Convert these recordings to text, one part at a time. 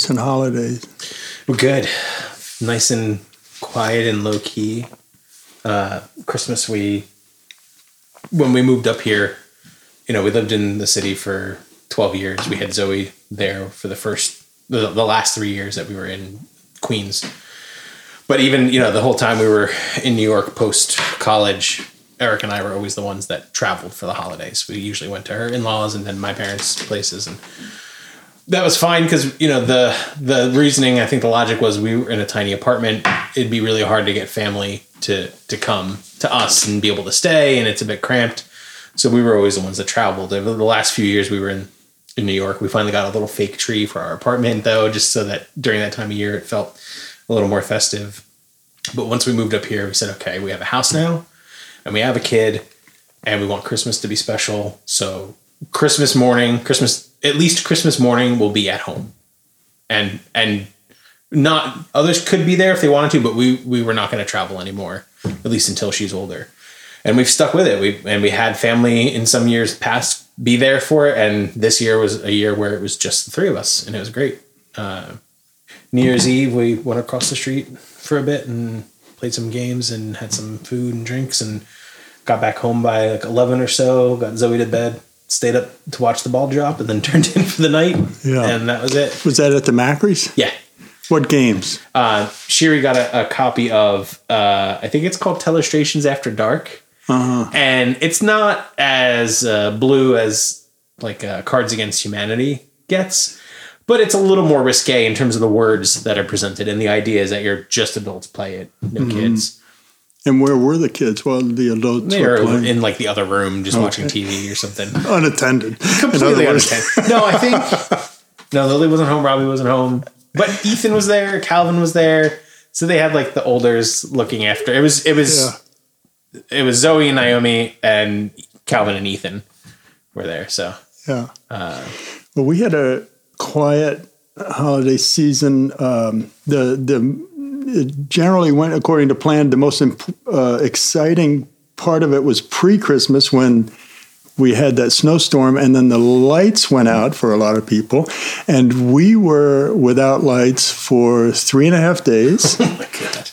recent holidays? Good. Nice and quiet and low key. Uh, Christmas, we, when we moved up here, you know, we lived in the city for 12 years. We had Zoe there for the first, the, the last three years that we were in Queens. But even, you know, the whole time we were in New York post college, Erica and I were always the ones that traveled for the holidays. We usually went to her in laws and then my parents' places. And that was fine because, you know, the, the reasoning, I think the logic was we were in a tiny apartment. It'd be really hard to get family to, to come to us and be able to stay. And it's a bit cramped. So we were always the ones that traveled. Over the last few years, we were in, in New York. We finally got a little fake tree for our apartment, though, just so that during that time of year it felt a little more festive. But once we moved up here, we said, okay, we have a house now and we have a kid and we want Christmas to be special. So Christmas morning, Christmas at least Christmas morning will be at home. And and not others could be there if they wanted to, but we we were not going to travel anymore, at least until she's older. And we've stuck with it. We and we had family in some years past be there for it, and this year was a year where it was just the three of us, and it was great. Uh, New Year's Eve, we went across the street for a bit and played some games and had some food and drinks and got back home by like 11 or so, got Zoe to bed, stayed up to watch the ball drop, and then turned in for the night. Yeah. And that was it. Was that at the Macris? Yeah. What games? Uh, Shiri got a, a copy of, uh, I think it's called Telestrations After Dark. Uh-huh. And it's not as uh, blue as like uh, Cards Against Humanity gets, but it's a little more risque in terms of the words that are presented. And the idea is that you're just adults play it, no kids. And where were the kids while the adults They were are playing? in like the other room just watching TV or something. Unattended. Completely unattended. No, I think no, Lily wasn't home. Robbie wasn't home, but Ethan was there. Calvin was there. So they had like the olders looking after. It was it was Yeah. it was Zoe and Naomi and Calvin and Ethan were there. So Yeah. Uh, well, we had a quiet holiday season. Um, the the it generally went according to plan. The most imp- uh, exciting part of it was pre Christmas when we had that snowstorm, and then the lights went out for a lot of people, and we were without lights for three and a half days. oh my god,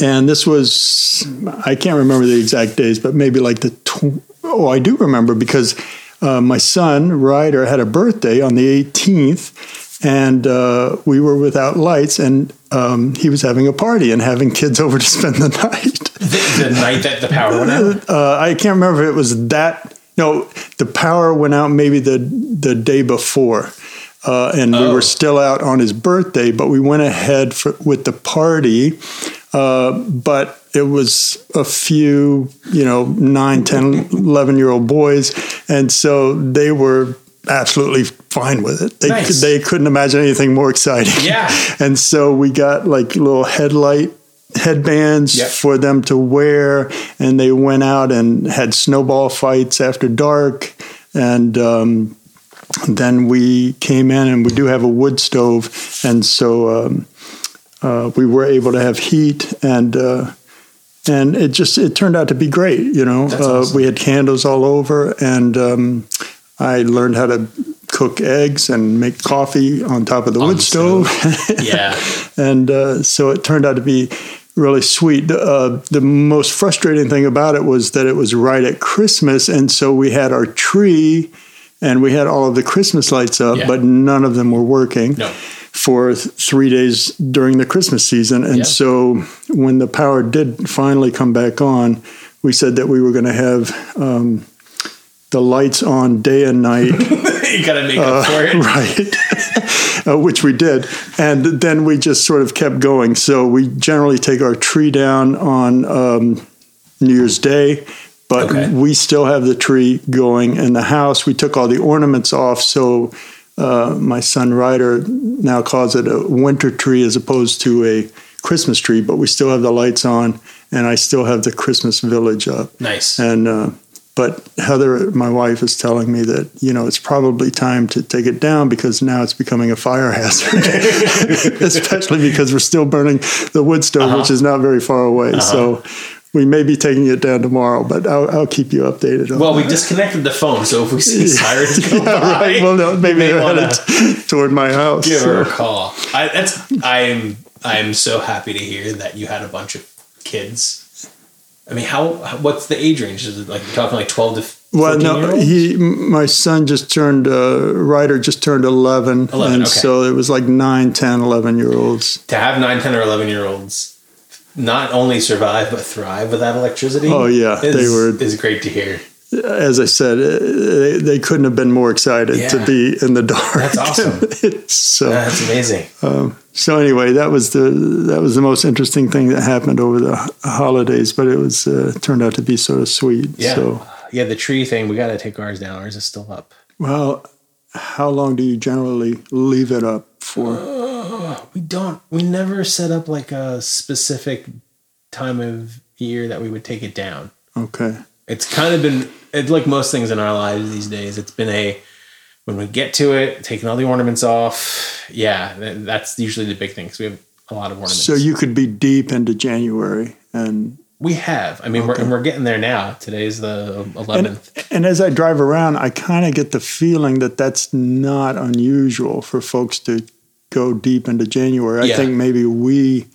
and this was I can't remember the exact days, but maybe like the tw- oh I do remember because uh, my son Ryder had a birthday on the 18th, and uh, we were without lights, and um, he was having a party and having kids over to spend the night. the, the night that the power went out. Uh, I can't remember if it was that. No, the power went out maybe the the day before. Uh, and we Oh. were still out on his birthday, but we went ahead for, with the party. Uh, but it was a few, you know, 9, 10, 11 year old boys. And so they were absolutely fine with it. They, Nice. they couldn't imagine anything more exciting. Yeah. And so we got like little headlight headbands Yep. for them to wear. And they went out and had snowball fights after dark. And, um, then we came in and we do have a wood stove and so um, uh, we were able to have heat and uh, and it just it turned out to be great you know uh, awesome. we had candles all over and um, I learned how to cook eggs and make coffee on top of the On wood the stove, Yeah, and uh, so it turned out to be really sweet. Uh, the most frustrating thing about it was that it was right at Christmas, and so we had our tree and we had all of the Christmas lights up, Yeah. but none of them were working No. for th- three days during the Christmas season. And Yeah. so when the power did finally come back on, we said that we were going to have um, the lights on day and night. you gotta make up for it. right uh, which we did and then we just sort of kept going so we generally take our tree down on um, new year's day but Okay. we still have the tree going in the house we took all the ornaments off so uh, my son Ryder now calls it a winter tree as opposed to a Christmas tree, but we still have the lights on, and I still have the Christmas village up. Nice. And uh, but Heather, my wife, is telling me that you know it's probably time to take it down because now it's becoming a fire hazard, especially because we're still burning the wood stove, which uh-huh. is not very far away. Uh-huh. So we may be taking it down tomorrow, but I'll, I'll keep you updated. On Well, we disconnected the phone, so if we see sirens go yeah, by, right. Well, no, maybe may they're headed toward my house. give her a call. I, that's I'm I'm so happy to hear that you had a bunch of kids. I mean, how, what's the age range? Is it like you're talking like twelve to 14 Well, no, he, my son just turned, uh, Ryder just turned 11. 11, and okay. so it was like 9, 10, 11 year olds. to have 9, 10, or 11 year olds not only survive but thrive without electricity. Oh, yeah, is, they were- is great to hear. As I said, uh, they, they couldn't have been more excited Yeah. to be in the dark. That's awesome. It's so, That's amazing. so anyway, that was the that was the most interesting thing that happened over the holidays, but it was uh, turned out to be sort of sweet. Yeah, So, yeah. The tree thing, we got to take ours down. Ours is still up. well, how long do you generally leave it up for? We don't. We never set up like a specific time of year that we would take it down. Okay. It's kind of been it's like most things in our lives these days. It's been a when we get to it, taking all the ornaments off. Yeah, that's usually the big thing because we have a lot of ornaments. So you could be deep into January and we have. I mean, we're, and we're getting there now. Today's the eleventh. And as I drive around, I kind of get the feeling that that's not unusual for folks to go deep into January. I Yeah. think maybe we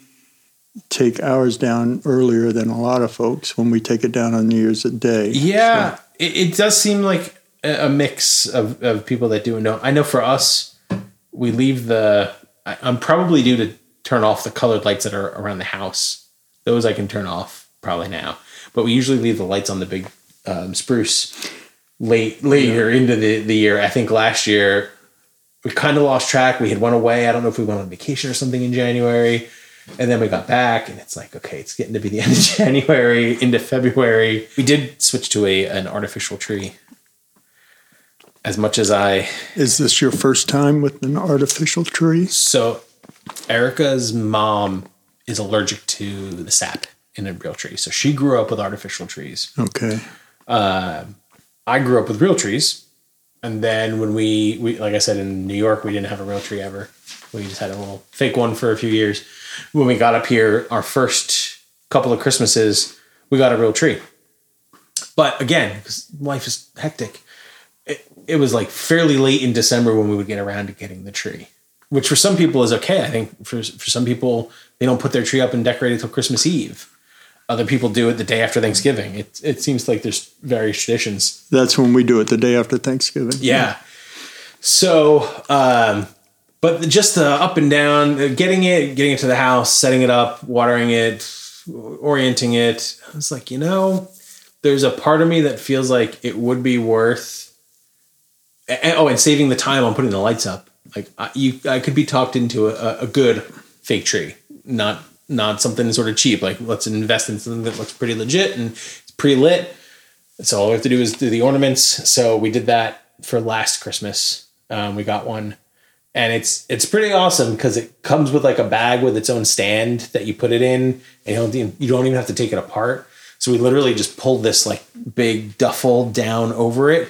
take ours down earlier than a lot of folks when we take it down on New Year's Day. Yeah, it, it does seem like a, mix of, of people that do and don't. I know for us, we leave the. I, I'm probably due to turn off the colored lights that are around the house. Those I can turn off probably now, but we usually leave the lights on the big um, spruce late later into the, the year. I think last year we kind of lost track. We had went away. I don't know if we went on vacation or something in January. And then we got back, and it's like, okay, it's getting to be the end of January into February. We did switch to a an artificial tree. As much as I, Is this your first time with an artificial tree? so Erica's mom is allergic to the sap in a real tree, so she grew up with artificial trees. Okay. Uh, I grew up with real trees, and then when we, we like I said in New York, we didn't have a real tree ever. We just had a little fake one for a few years. When we got up here, our first couple of Christmases, we got a real tree. But again, because life is hectic, it, it was like fairly late in December when we would get around to getting the tree, which for some people is okay. I think for for some people, they don't put their tree up and decorate it till Christmas Eve. Other people do it the day after Thanksgiving. It it seems like there's various traditions That's when we do it, the day after Thanksgiving. yeah. So, um, but just the up and down, uh, getting it, getting it to the house, setting it up, watering it, orienting it. I was like, you know, there's a part of me that feels like it would be worth. And, oh, and saving the time on putting the lights up. Like I, you, I could be talked into a, a good fake tree, not not something sort of cheap. Like let's invest in something that looks pretty legit and it's pre lit. So all we have to do is do the ornaments. So we did that for last Christmas. Um, we got one, and it's it's pretty awesome because it comes with like a bag with its own stand that you put it in, and you don't even- you don't even have to take it apart. So we literally just pulled this like big duffel down over it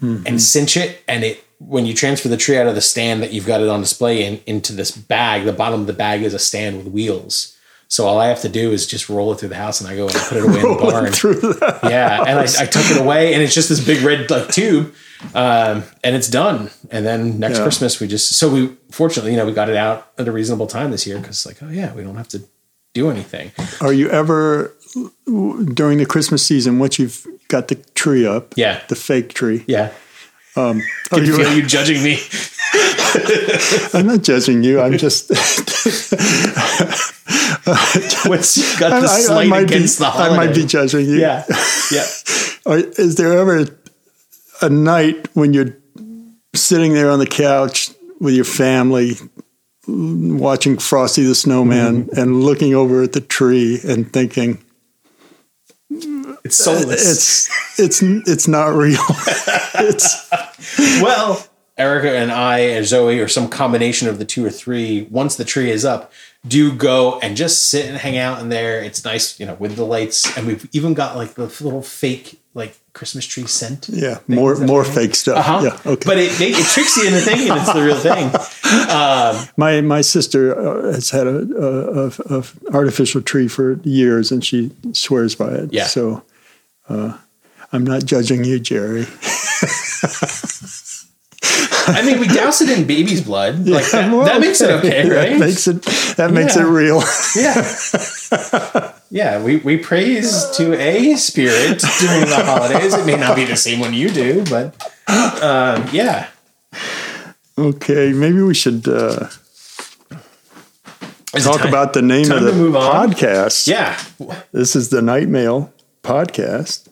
and mm-hmm. cinch it, and it when you transfer the tree out of the stand that you've got it on display in into this bag, the bottom of the bag is a stand with wheels. So all I have to do is just roll it through the house, and I go and put it away in the barn. Through that. Yeah, and I, I took it away, and it's just this big red like tube, um, and it's done. And then next Yeah. Christmas, we just so we fortunately, you know, we got it out at a reasonable time this year because like, oh yeah, we don't have to do anything. Are you ever during the Christmas season once you've got the tree up? Yeah. the fake tree. Yeah, Are I you, feel you judging me. I'm not judging you. I'm just. You got I, the I- I slight might be, against the I might be judging you. Yeah, yeah. Are, is there ever a night when you're sitting there on the couch with your family, watching Frosty the Snowman, Mm-hmm. and looking over at the tree and thinking It's soulless. it's it's it's not real. it's well, Erica and I, and Zoe, or some combination of the two or three, once the tree is up, do go and just sit and hang out in there. It's nice, you know, with the lights, and we've even got like the little fake like Christmas tree scent. Yeah, more more right? fake stuff. Uh-huh. Yeah, okay. But it, it, it tricks you into thinking it's the real thing. my my sister uh, has had a, a, a, a artificial tree for years, and she swears by it. Yeah. So uh, I'm not judging you, Jerry. I mean, we douse it in baby's blood. Like that, Well, that makes it okay, right? That makes it that makes it real. yeah. Yeah, we, we praise to a spirit during the holidays. It may not be the same one you do, but um, yeah. okay, maybe we should uh, talk about the name of the to move on? podcast. Yeah. This is the Night Mail podcast.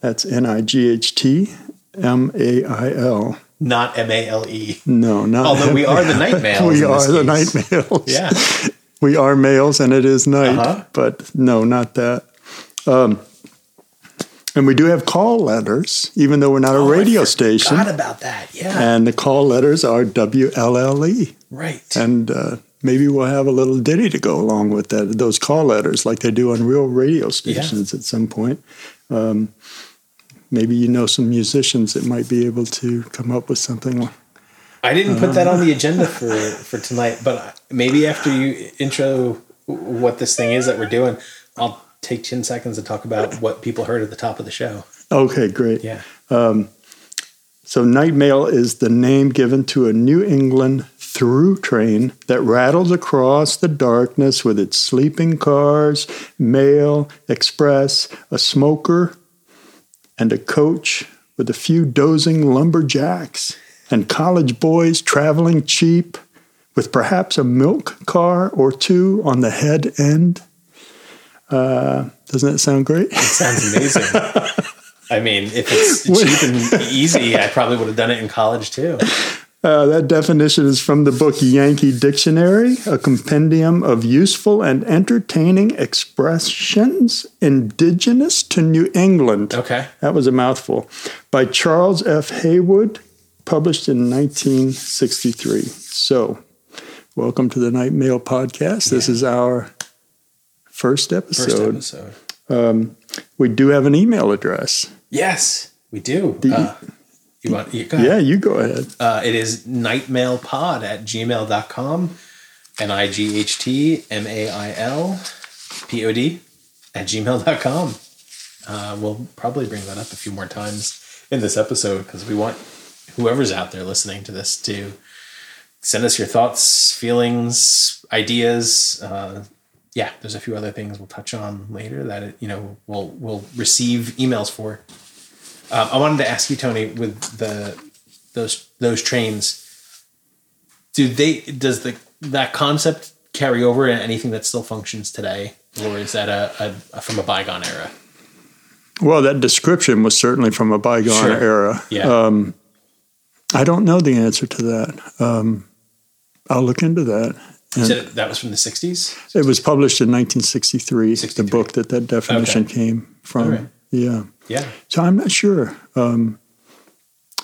That's N I G H T M A I L. Not M A L E. No, not Although we are the night males. we are the night males. Yeah. we are males, and it is night. Uh-huh. But no, not that. Um, and we do have call letters, even though we're not a radio station. Forgot about that. Yeah. And the call letters are WLLE. right. And uh, maybe we'll have a little ditty to go along with that. Those call letters, like they do on real radio stations at some point. Um, maybe you know some musicians that might be able to come up with something. I didn't put that on the agenda for for tonight, but maybe after you intro what this thing is that we're doing, I'll take 10 seconds to talk about what people heard at the top of the show. Okay, great. Yeah. So, night mail is the name given to a New England through train that rattles across the darkness with its sleeping cars, mail, express, a smoker, and a coach with a few dozing lumberjacks and college boys traveling cheap with perhaps a milk car or two on the head end. Uh, doesn't that sound great? It sounds amazing. I mean, if it's cheap and easy, I probably would have done it in college too. Uh, that definition is from the book Yankee Dictionary, a compendium of useful and entertaining expressions indigenous to New England. Okay. That was a mouthful. By Charles F. Haywood, published in 1963. So, welcome to the Night Mail podcast. This is our first episode. First episode. episode. We do have an email address. Yes, we do. Uh, you want, you, go. Yeah, you go ahead. Uh, it is nightmailpod at gmail.com. N I G H T M A I L P O D at gmail.com. Uh, we'll probably bring that up a few more times in this episode because we want whoever's out there listening to this to send us your thoughts, feelings, ideas. Uh, yeah, there's a few other things we'll touch on later that it, you know we'll we'll receive emails for. Um, I wanted to ask you, Tony, with the those those trains, do they does the that concept carry over in anything that still functions today, or is that a, a, a from a bygone era? Well, that description was certainly from a bygone Sure. era. Yeah. I don't know the answer to that. Um, I'll look into that. You said that was from the '60s. It was published in 1963, 63. the book that that definition Okay. came from. Right. Yeah. Yeah. So I'm not sure. Um,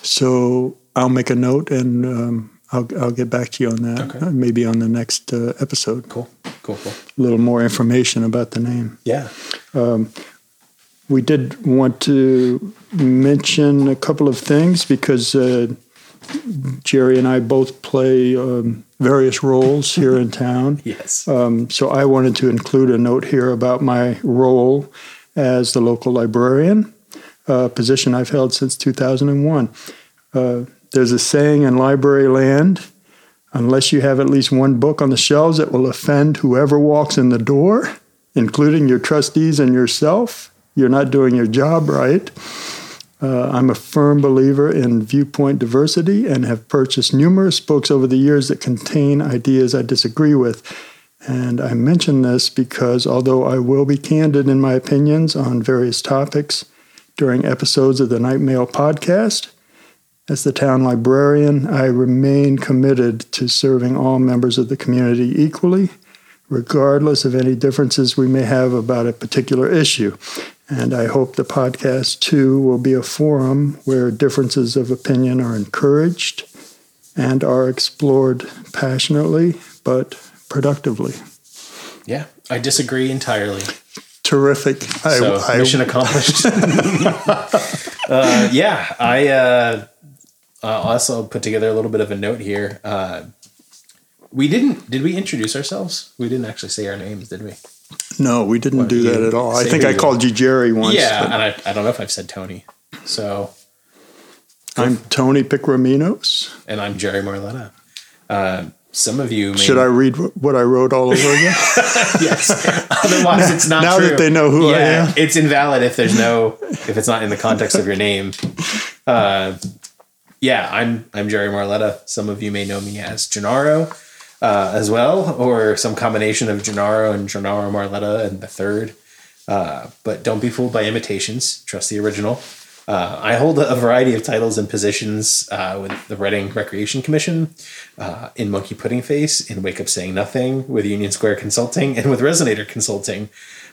so I'll make a note and um, I'll, I'll get back to you on that. Okay. Maybe on the next uh, episode. Cool. Cool. Cool. A little more information about the name. Yeah. We did want to mention a couple of things because uh, Jerry and I both play um, various roles here in town. Yes. Um, so I wanted to include a note here about my role as the local librarian, a position I've held since 2001. Uh, there's a saying in library land unless you have at least one book on the shelves that will offend whoever walks in the door, including your trustees and yourself, you're not doing your job right. Uh, I'm a firm believer in viewpoint diversity and have purchased numerous books over the years that contain ideas I disagree with. And I mention this because although I will be candid in my opinions on various topics during episodes of the Night Mail podcast, as the town librarian, I remain committed to serving all members of the community equally, regardless of any differences we may have about a particular issue. And I hope the podcast, too, will be a forum where differences of opinion are encouraged and are explored passionately but productively. Yeah. I disagree entirely. Terrific. I, So I, mission accomplished. uh, yeah, I uh, uh, also put together a little bit of a note here. Uh, we didn't. Did we introduce ourselves? We didn't actually say our names, did we? no, we didn't do that at all. I think I called you Jerry once. yeah, but and I, I don't know if I've said Tony. So, I'm Tony Picraminos. and I'm Jerry Marletta. Uh, some of you may Should I read what I wrote all over again? yes. Otherwise, it's not now true. that they know who I am. It's invalid if there's no if it's not in the context of your name. Uh, yeah, I'm I'm Jerry Marletta. Some of you may know me as Gennaro uh, as well, or some combination of Gennaro and Gennaro Marletta and the third. Uh, but don't be fooled by imitations. Trust the original. Uh, I hold a variety of titles and positions uh, with the Reading Recreation Commission, uh, in Monkey Pudding Face, in Wake Up Saying Nothing, with Union Square Consulting, and with Resonator Consulting.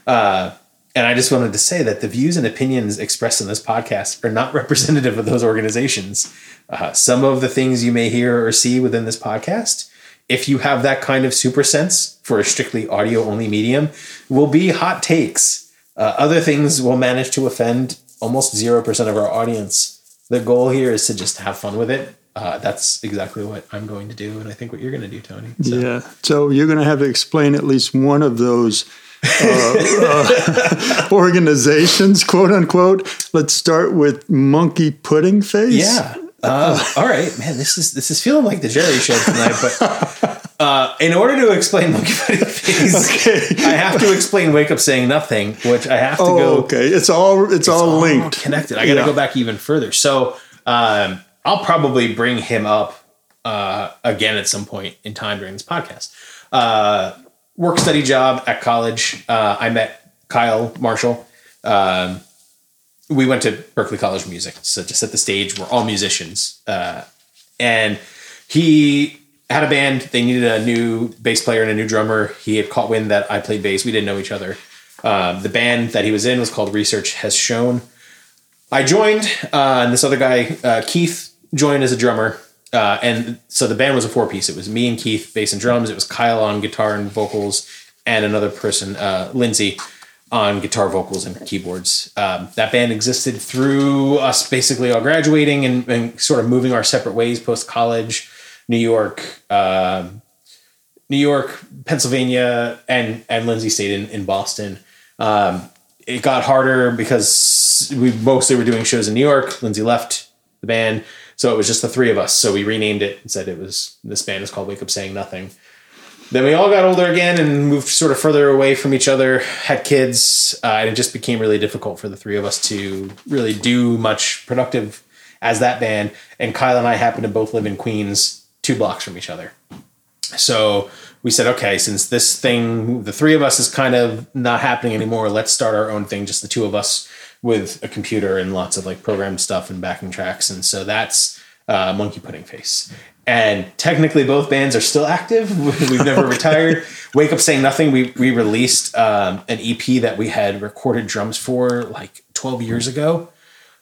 Uh, and I just wanted to say that the views and opinions expressed in this podcast are not representative of those organizations. Uh, some of the things you may hear or see within this podcast, if you have that kind of super sense for a strictly audio only medium, will be hot takes. Uh, other things will manage to offend almost 0% of our audience. The goal here is to just have fun with it. Uh, that's exactly what I'm going to do, and I think what you're going to do, Tony. So. Yeah. So you're going to have to explain at least one of those uh, uh, organizations, quote unquote. Let's start with Monkey Pudding Face. Yeah. Uh, all right, man. This is this is feeling like the Jerry Show tonight. But uh, in order to explain Monkey Pudding Face, Okay. I have to explain Wake Up Saying Nothing, which I have to Oh, go okay. It's all it's, all all linked. connected. I got to Yeah. go back even further. So um, I'll probably bring him up uh, again at some point in time during this podcast. Uh, work study job at college. Uh, I met Kyle Marshall. Um, we went to Berklee College of Music. So just at the stage, we're all musicians. Uh, and he had a band. They needed a new bass player and a new drummer. He had caught wind that I played bass. We didn't know each other. Um, the band that he was in was called Research Has Shown. I joined, uh, and this other guy, uh, Keith, joined as a drummer. Uh, and so the band was a four piece. It was me and Keith, bass and drums. It was Kyle on guitar and vocals, and another person, uh, Lindsay, on guitar, vocals, and keyboards. Um, that band existed through us basically all graduating and, and sort of moving our separate ways post college, New York, um, New York, Pennsylvania, and and Lindsay stayed in in Boston. Um, it got harder because we mostly were doing shows in New York. Lindsay left the band, so it was just the three of us. So we renamed it and said it was this band is called Wake Up Saying Nothing. Then we all got older again and moved sort of further away from each other, had kids, uh, and it just became really difficult for the three of us to really do much productive as that band. And Kyle and I happened to both live in Queens, two blocks from each other. So we said, okay, since this thing, the three of us is kind of not happening anymore, let's start our own thing, just the two of us with a computer and lots of like program stuff and backing tracks. And so that's uh, Monkey Pudding Face. And technically, both bands are still active. We've never retired. Wake Up Saying Nothing, we, we released um, an EP that we had recorded drums for like 12 years ago.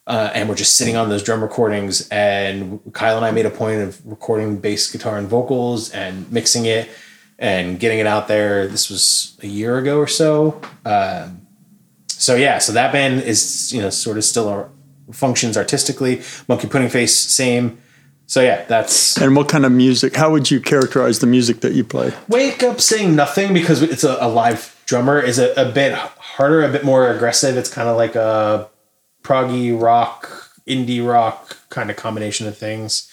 Uh, and we're just sitting on those drum recordings. And Kyle and I made a point of recording bass, guitar, and vocals and mixing it and getting it out there. This was a year ago or so. Um, so yeah, so that band is you know sort of still our, functions artistically. Monkey Pudding Face, same. So yeah, that's And what kind of music? How would you characterize the music that you play? Wake Up Saying Nothing because it's a, a live drummer is a, a bit harder, a bit more aggressive. It's kind of like a proggy rock, indie rock kind of combination of things.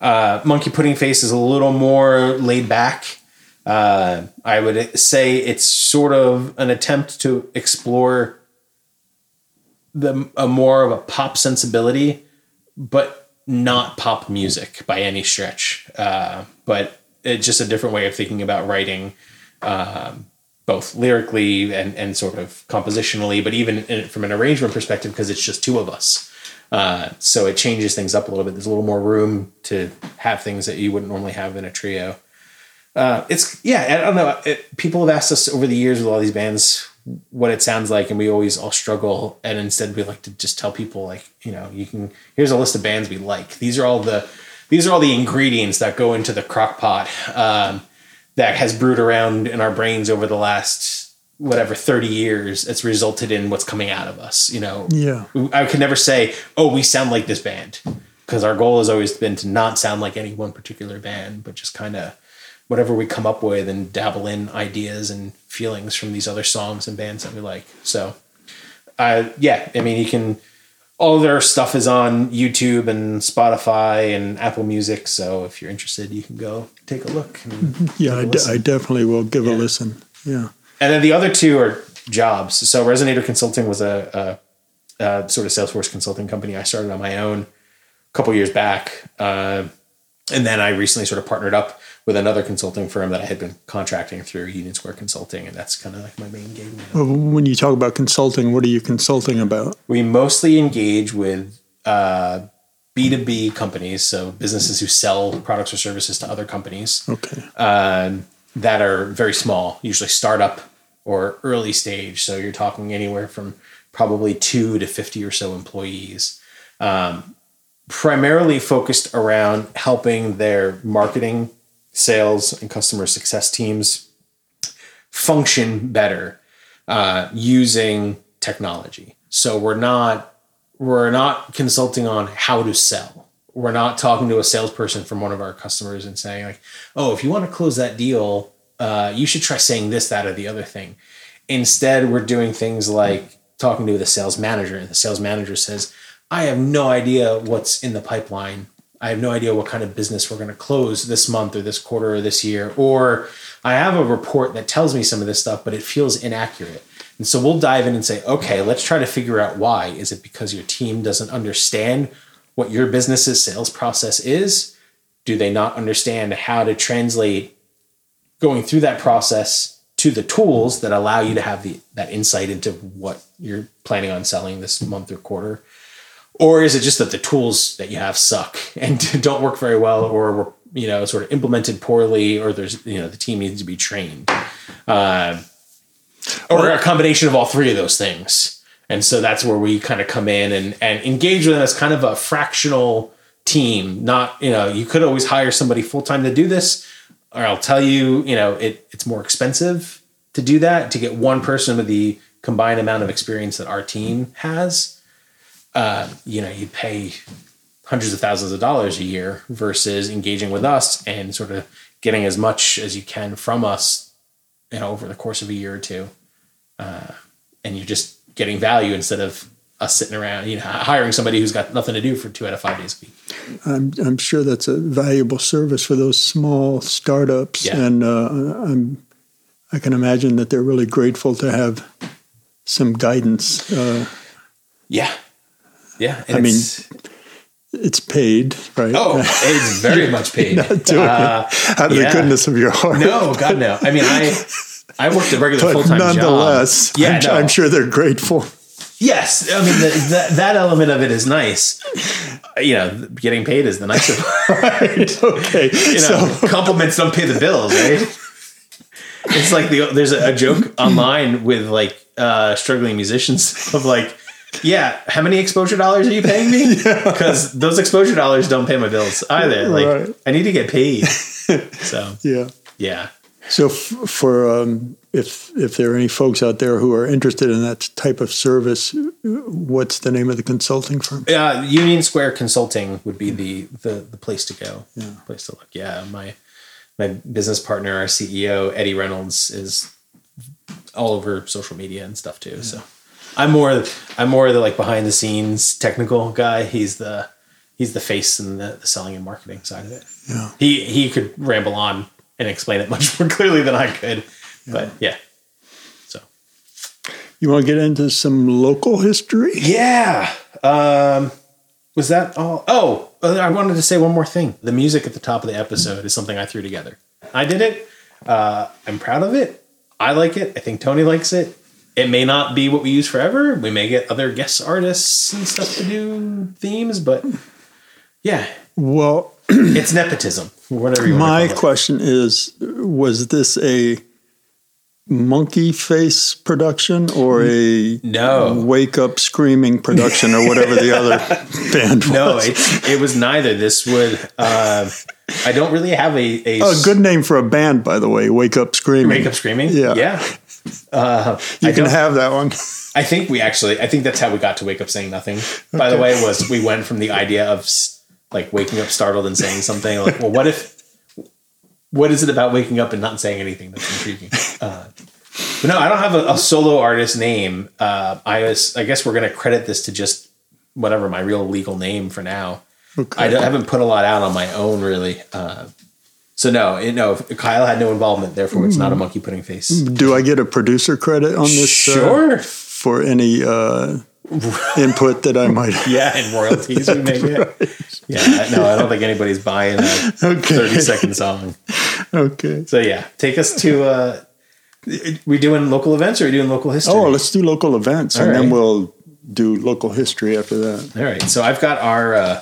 Uh, Monkey Pudding Face is a little more laid back. Uh, I would say it's sort of an attempt to explore the a more of a pop sensibility, but not pop music by any stretch. Uh, but it's just a different way of thinking about writing, um, both lyrically and, and sort of compositionally, but even in, from an arrangement perspective, because it's just two of us. Uh, so it changes things up a little bit. There's a little more room to have things that you wouldn't normally have in a trio. Uh, it's yeah, I don't know. It, people have asked us over the years with all these bands what it sounds like, and we always all struggle. And instead, we like to just tell people like, you know, you can. Here's a list of bands we like. These are all the these are all the ingredients that go into the crock pot um, that has brewed around in our brains over the last whatever 30 years it's resulted in what's coming out of us you know Yeah. i could never say oh we sound like this band because our goal has always been to not sound like any one particular band but just kind of whatever we come up with and dabble in ideas and feelings from these other songs and bands that we like so uh, yeah i mean you can all their stuff is on youtube and spotify and apple music so if you're interested you can go take a look Yeah, I, a de- listen. I definitely will give a listen. Yeah. And then the other two are jobs. So Resonator Consulting was a, a, a sort of Salesforce consulting company I started on my own a couple years back. Uh, and then I recently sort of partnered up with another consulting firm that I had been contracting through Union Square Consulting. And that's kind of like my main gig now. When you talk about consulting, what are you consulting about? We mostly engage with uh, B2B companies, so businesses who sell products or services to other companies. Okay. um, that are very small, usually startup or early stage. So you're talking anywhere from probably two to 50 or so employees, um, primarily focused around helping their marketing, sales, and customer success teams function better uh, using technology. So we're not we're not consulting on how to sell. We're not talking to a salesperson from one of our customers and saying like, "Oh, if you want to close that deal, uh, you should try saying this, that, or the other thing." Instead, we're doing things like talking to the sales manager, and the sales manager says, "I have no idea what's in the pipeline. I have no idea what kind of business we're going to close this month or this quarter or this year, or I have a report that tells me some of this stuff, but it feels inaccurate." And so we'll dive in and say, okay, let's try to figure out why. Is it because your team doesn't understand what your business's sales process is? Do they not understand how to translate going through that process to the tools that allow you to have the that insight into what you're planning on selling this month or quarter? Or is it just that the tools that you have suck and don't work very well or were, you know, sort of implemented poorly or there's, you know, the team needs to be trained? Uh, or a combination of all three of those things. And so that's where we kind of come in and, and engage with them as kind of a fractional team. Not, you know, you could always hire somebody full time to do this, or I'll tell you, you know, it, it's more expensive to do that, to get one person with the combined amount of experience that our team has. Uh, you know, you pay hundreds of thousands of dollars a year versus engaging with us and sort of getting as much as you can from us you know, over the course of a year or two. Uh, and you're just getting value instead of us sitting around, you know, hiring somebody who's got nothing to do for two out of five days a week. I'm, I'm sure that's a valuable service for those small startups. Yeah. And uh, I'm, I can imagine that they're really grateful to have some guidance. Uh, Yeah. Yeah. And I mean, it's- it's paid, right? oh, it's very much paid. Not doing Uh, it out of yeah. the goodness of your heart. no, God, no. I mean, I, I worked a regular full time job. nonetheless, Yeah, I'm, no. I'm sure they're grateful. Yes, I mean the, that that element of it is nice. You know, getting paid is the nicer part. right, Okay, you know, so compliments don't pay the bills, right? It's like the there's a, a joke online with like uh, struggling musicians of like, yeah, how many exposure dollars are you paying me? Because those exposure dollars don't pay my bills either. Like, Right. I need to get paid. So yeah. yeah, So f- for um, if if there are any folks out there who are interested in that type of service, what's the name of the consulting firm? uh, Union Square Consulting would be the the, the place to go. Yeah. place to look. Yeah, my my business partner, our CEO Eddie Reynolds, is all over social media and stuff too. So I'm more I'm more the like behind the scenes technical guy. He's the he's the face and the, the selling and marketing side of it. Yeah. He he could ramble on and explain it much more clearly than I could. But yeah. So You want to get into some local history? Yeah. Um, was that all? Oh, uh, I wanted to say one more thing. The music at the top of the episode is something I threw together. I did it. Uh, I'm proud of it. I like it. I think Tony likes it. It may not be what we use forever. We may get other guest artists and stuff to do themes, but yeah, Well, it's nepotism. Whatever my want to call it. question is: Was this a monkey face production or a No. wake up screaming production or whatever the other band was? No, it, it was neither. This would. Uh, I don't really have a a a good name for a band, by the way. Wake up screaming. Make up screaming? Yeah. Yeah. Uh, You I can have that one. I think we actually, I think that's how we got to wake up saying nothing. By the way, was we went from the idea of like waking up startled and saying something like, well, what if, what is it about waking up and not saying anything that's intriguing? Uh, but no, I don't have a, a solo artist name. Uh, I was, I guess we're going to credit this to just whatever my real legal name for now. Okay. I don't- haven't put a lot out on my own really. Uh, so no, it, no, Kyle had no involvement, therefore it's not a monkey pudding face. Do I get a producer credit on this? uh, Sure. for any uh, input that I might. Yeah, and royalties we may get. Yeah, no, I don't think anybody's buying a Okay. 30 second song. Okay. So yeah, take us to uh we doing local events or are we doing local history? Oh, let's do local events, All and then we'll do local history after that. All right. So I've got our uh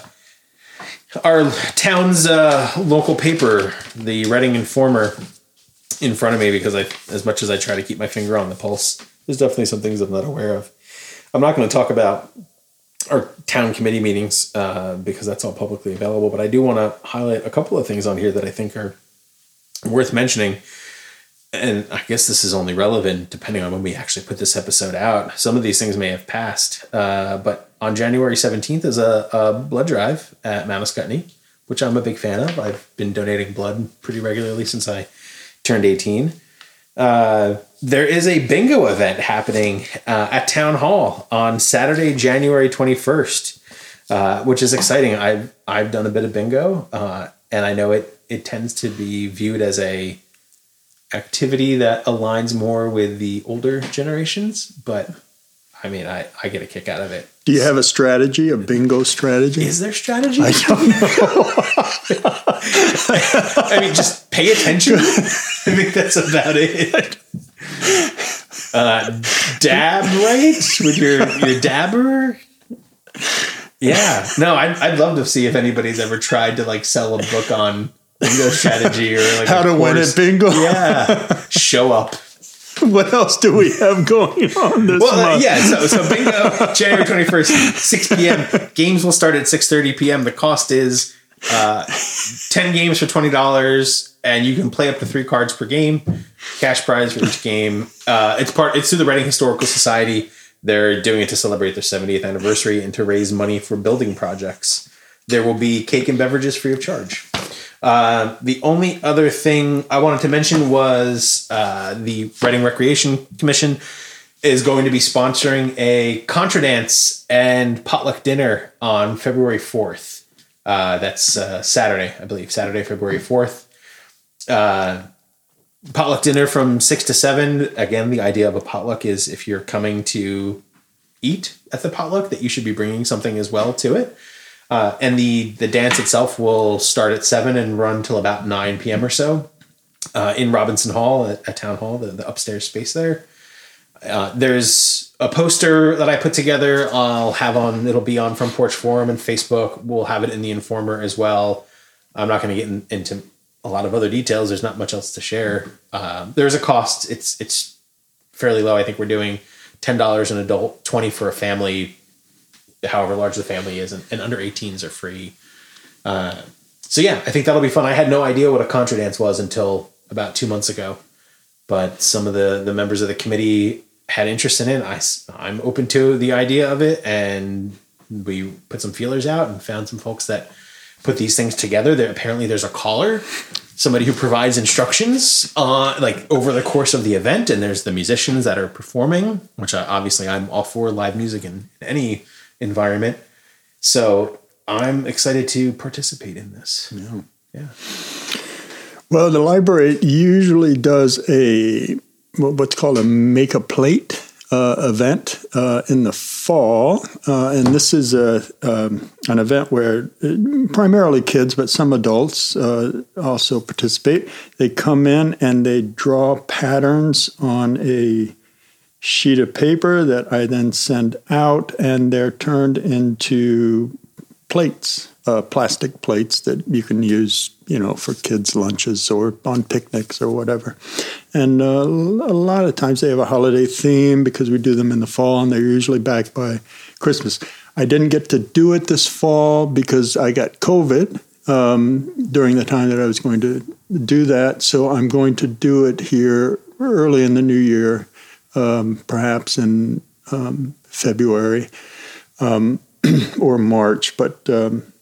our town's uh local paper, the Reading Informer in front of me because I as much as I try to keep my finger on the pulse, there's definitely some things I'm not aware of. I'm not going to talk about our town committee meetings uh, because that's all publicly available. But I do want to highlight a couple of things on here that I think are worth mentioning. And I guess this is only relevant depending on when we actually put this episode out. Some of these things may have passed, uh, but on January 17th is a, a blood drive at Mount Ascutney, which I'm a big fan of. I've been donating blood pretty regularly since I turned 18. Uh, there is a bingo event happening uh, at Town Hall on Saturday, January 21st, uh, which is exciting. I've, I've done a bit of bingo, uh, and I know it, it tends to be viewed as a activity that aligns more with the older generations, but I mean, I, I get a kick out of it. Do you have a strategy, a bingo strategy? Is there strategy? I don't know. I mean, just pay attention. I think that's about it. Uh, dab right with your your dabber. Yeah, no, I'd, I'd love to see if anybody's ever tried to like sell a book on bingo strategy or like How a to win at bingo? Yeah, show up. What else do we have going on this Well, uh, yeah. So, so bingo, January twenty first, six p.m. Games will start at six thirty p.m. The cost is uh, ten games for twenty dollars, and you can play up to three cards per game. Cash prize for each game. Uh, it's part. It's through the Reading Historical Society. They're doing it to celebrate their 70th anniversary and to raise money for building projects. There will be cake and beverages free of charge. Uh, the only other thing I wanted to mention was uh, the Reading Recreation Commission is going to be sponsoring a contra dance and potluck dinner on February 4th. Uh, that's uh, Saturday, I believe, Saturday, February 4th. Uh, potluck dinner from 6 to 7. Again, the idea of a potluck is if you're coming to eat at the potluck, that you should be bringing something as well to it. Uh, and the the dance itself will start at seven and run till about nine p.m. or so uh, in Robinson Hall at, at Town Hall, the, the upstairs space there. Uh, there's a poster that I put together. I'll have on. It'll be on Front Porch Forum and Facebook. We'll have it in the Informer as well. I'm not going to get in, into a lot of other details. There's not much else to share. Uh, there's a cost. It's it's fairly low. I think we're doing ten dollars an adult, twenty for a family however large the family is, and, and under 18s are free. Uh, so yeah, I think that'll be fun. I had no idea what a contra dance was until about two months ago, but some of the the members of the committee had interest in it. I I'm open to the idea of it, and we put some feelers out and found some folks that put these things together. There apparently there's a caller, somebody who provides instructions uh, like over the course of the event, and there's the musicians that are performing, which I, obviously I'm all for live music in any environment. So I'm excited to participate in this. Yeah. Yeah. Well, the library usually does a what's called a make a plate uh, event uh, in the fall, uh, and this is a um, an event where uh, primarily kids, but some adults uh, also participate. They come in and they draw patterns on a sheet of paper that I then send out, and they're turned into plates, uh, plastic plates that you can use, you know, for kids' lunches or on picnics or whatever. And uh, a lot of times they have a holiday theme because we do them in the fall, and they're usually back by Christmas. I didn't get to do it this fall because I got COVID um, during the time that I was going to do that. So I'm going to do it here early in the new year, um, perhaps in um, February um, or March, but um,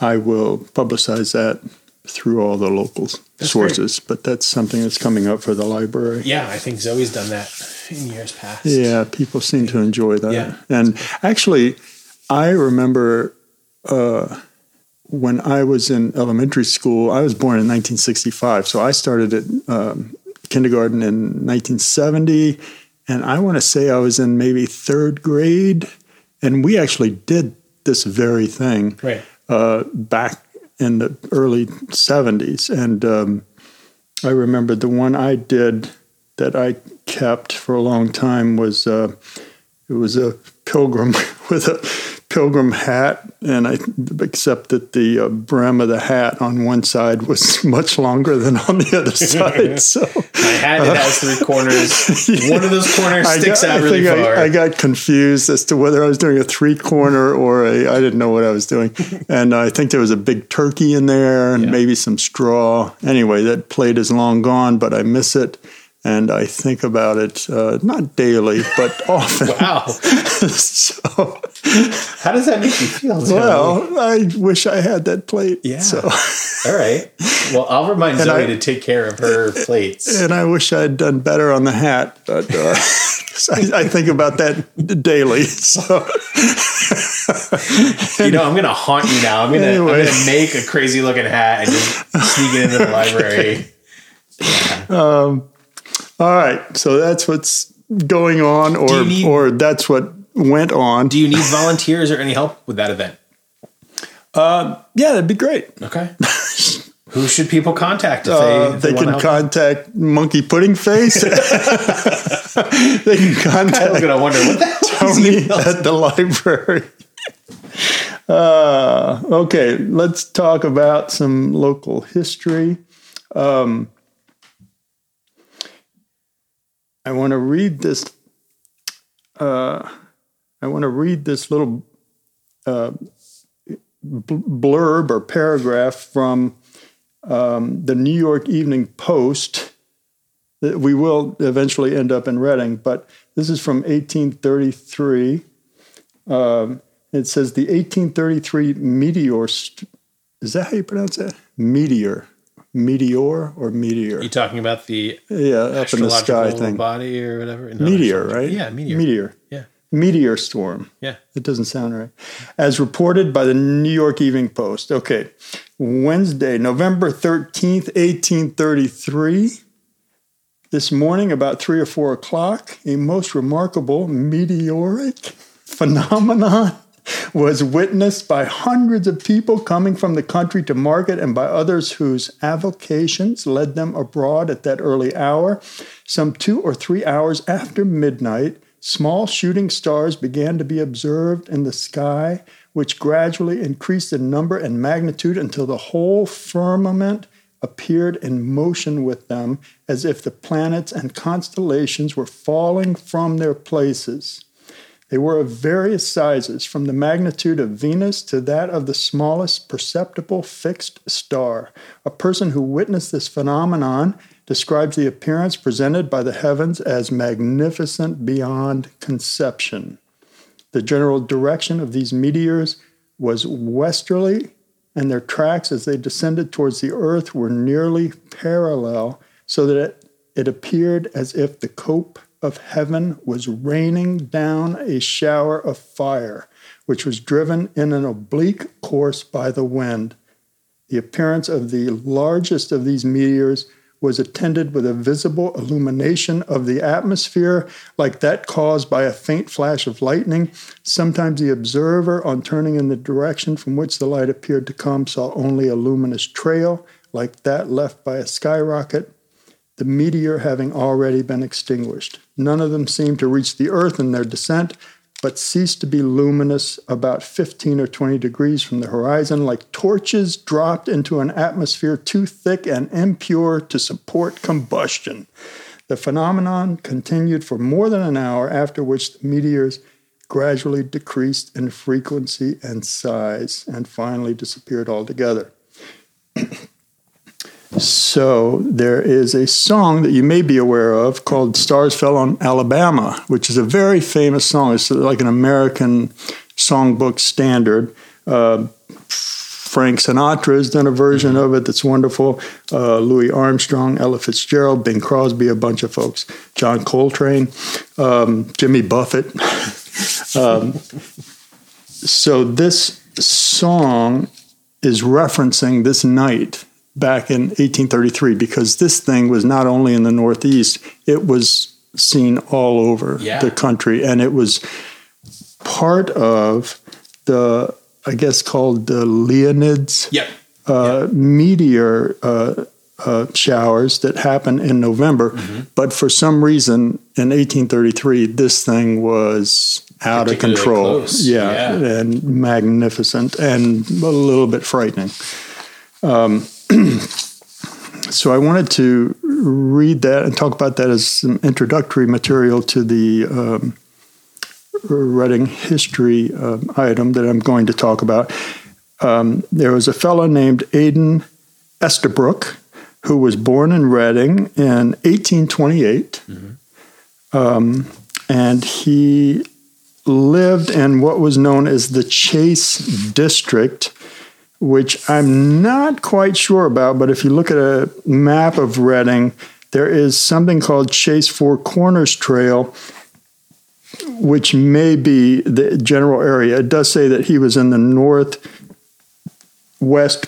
I will publicize that through all the local That's sources. But that's something that's coming up for the library. Yeah, I think Zoe's done that in years past. Yeah, people seem to enjoy that. Yeah. And actually, I remember uh, when I was in elementary school, I was born in 1965. So I started at um, kindergarten in 1970. And I want to say I was in maybe third grade. And we actually did this very thing Right. uh, back in the early 70s. And um, I remember the one I did that I kept for a long time was uh, it was a pilgrim with a pilgrim hat, and I except that the uh, brim of the hat on one side was much longer than on the other side. So My hat it has three corners. One of those corners sticks got- out I really think far. I, I got confused as to whether I was doing a three corner or a. I didn't know what I was doing, and I think there was a big turkey in there and Yeah. maybe some straw. Anyway, that plate is long gone, but I miss it, and I think about it uh, not daily but often. wow. so, How does that make you feel? Tony? well, I wish I had that plate. Yeah. So, All right. Well, I'll remind And Zoe I- to take care of her plates. and I wish I had done better on the hat, but uh, I, I think about that daily. So. You know, I'm going to haunt you now. I'm going to Anyway. To make a crazy looking hat and just sneak it into the library. All right, so that's what's going on, or need- or that's what went on. Do you need volunteers or any help with that event? yeah, that'd be great. Okay. Who should people contact if Uh, they, if they wanna can contact Monkey Pudding Face. they can I'm contact going to wonder what that Tony at the library. Uh, okay, let's talk about some local history. Um, I want to read this. Uh, I want to read this little uh, blurb or paragraph from um, the New York Evening Post. We will eventually end up in Reading, but this is from 1833. Um, it says the 1833 meteor. St- is that how you pronounce that? Meteor, meteor, or meteor? You talking about the Yeah, up in the sky thing. body or whatever? No, Meteor, right? Yeah, meteor. Meteor. Yeah. Meteor storm. Yeah. It doesn't sound right. As reported by the New York Evening Post. Okay. Wednesday, November 13th, 1833. This morning, about three or four o'clock, a most remarkable meteoric phenomenon was witnessed by hundreds of people coming from the country to market and by others whose avocations led them abroad at that early hour. Some two or three hours after midnight, small shooting stars began to be observed in the sky, which gradually increased in number and magnitude until the whole firmament appeared in motion with them, as if the planets and constellations were falling from their places. They were of various sizes, from the magnitude of Venus to that of the smallest perceptible fixed star. A person who witnessed this phenomenon describes the appearance presented by the heavens as magnificent beyond conception. The general direction of these meteors was westerly, and their tracks as they descended towards the earth were nearly parallel, so that it, appeared as if the cope of heaven was raining down a shower of fire, which was driven in an oblique course by the wind. The appearance of the largest of these meteors was attended with a visible illumination of the atmosphere, like that caused by a faint flash of lightning. Sometimes the observer, on turning in the direction from which the light appeared to come, saw only a luminous trail, like that left by a skyrocket, the meteor having already been extinguished. None of them seemed to reach the earth in their descent, but ceased to be luminous about 15 or 20 degrees from the horizon, like torches dropped into an atmosphere too thick and impure to support combustion. The phenomenon continued for more than an hour, after which the meteors gradually decreased in frequency and size and finally disappeared altogether. So there is a song that you may be aware of called "Stars Fell on Alabama," which is a very famous song. It's like an American songbook standard. Uh, Frank Sinatra has done a version of it that's wonderful. Uh, Louis Armstrong, Ella Fitzgerald, Bing Crosby, a bunch of folks. John Coltrane, um, Jimmy Buffett. um, so this song is referencing this night back in 1833 because this thing was not only in the Northeast, it was seen all over Yeah. the country. And it was part of the, I guess, called the Leonids Yep. uh, meteor uh, uh, showers that happen in November. Mm-hmm. But for some reason, in 1833, this thing was out of control. Yeah, yeah. and magnificent and a little bit frightening. Um, so I wanted to read that and talk about that as some introductory material to the um, Reading history um, item that I'm going to talk about. Um, there was a fellow named Aidan Estabrook who was born in Reading in 1828. Um, and he lived in what was known as the Chase District, which I'm not quite sure about, but if you look at a map of Reading, there is something called Chase Four Corners Trail, which may be the general area. It does say that he was in the northwest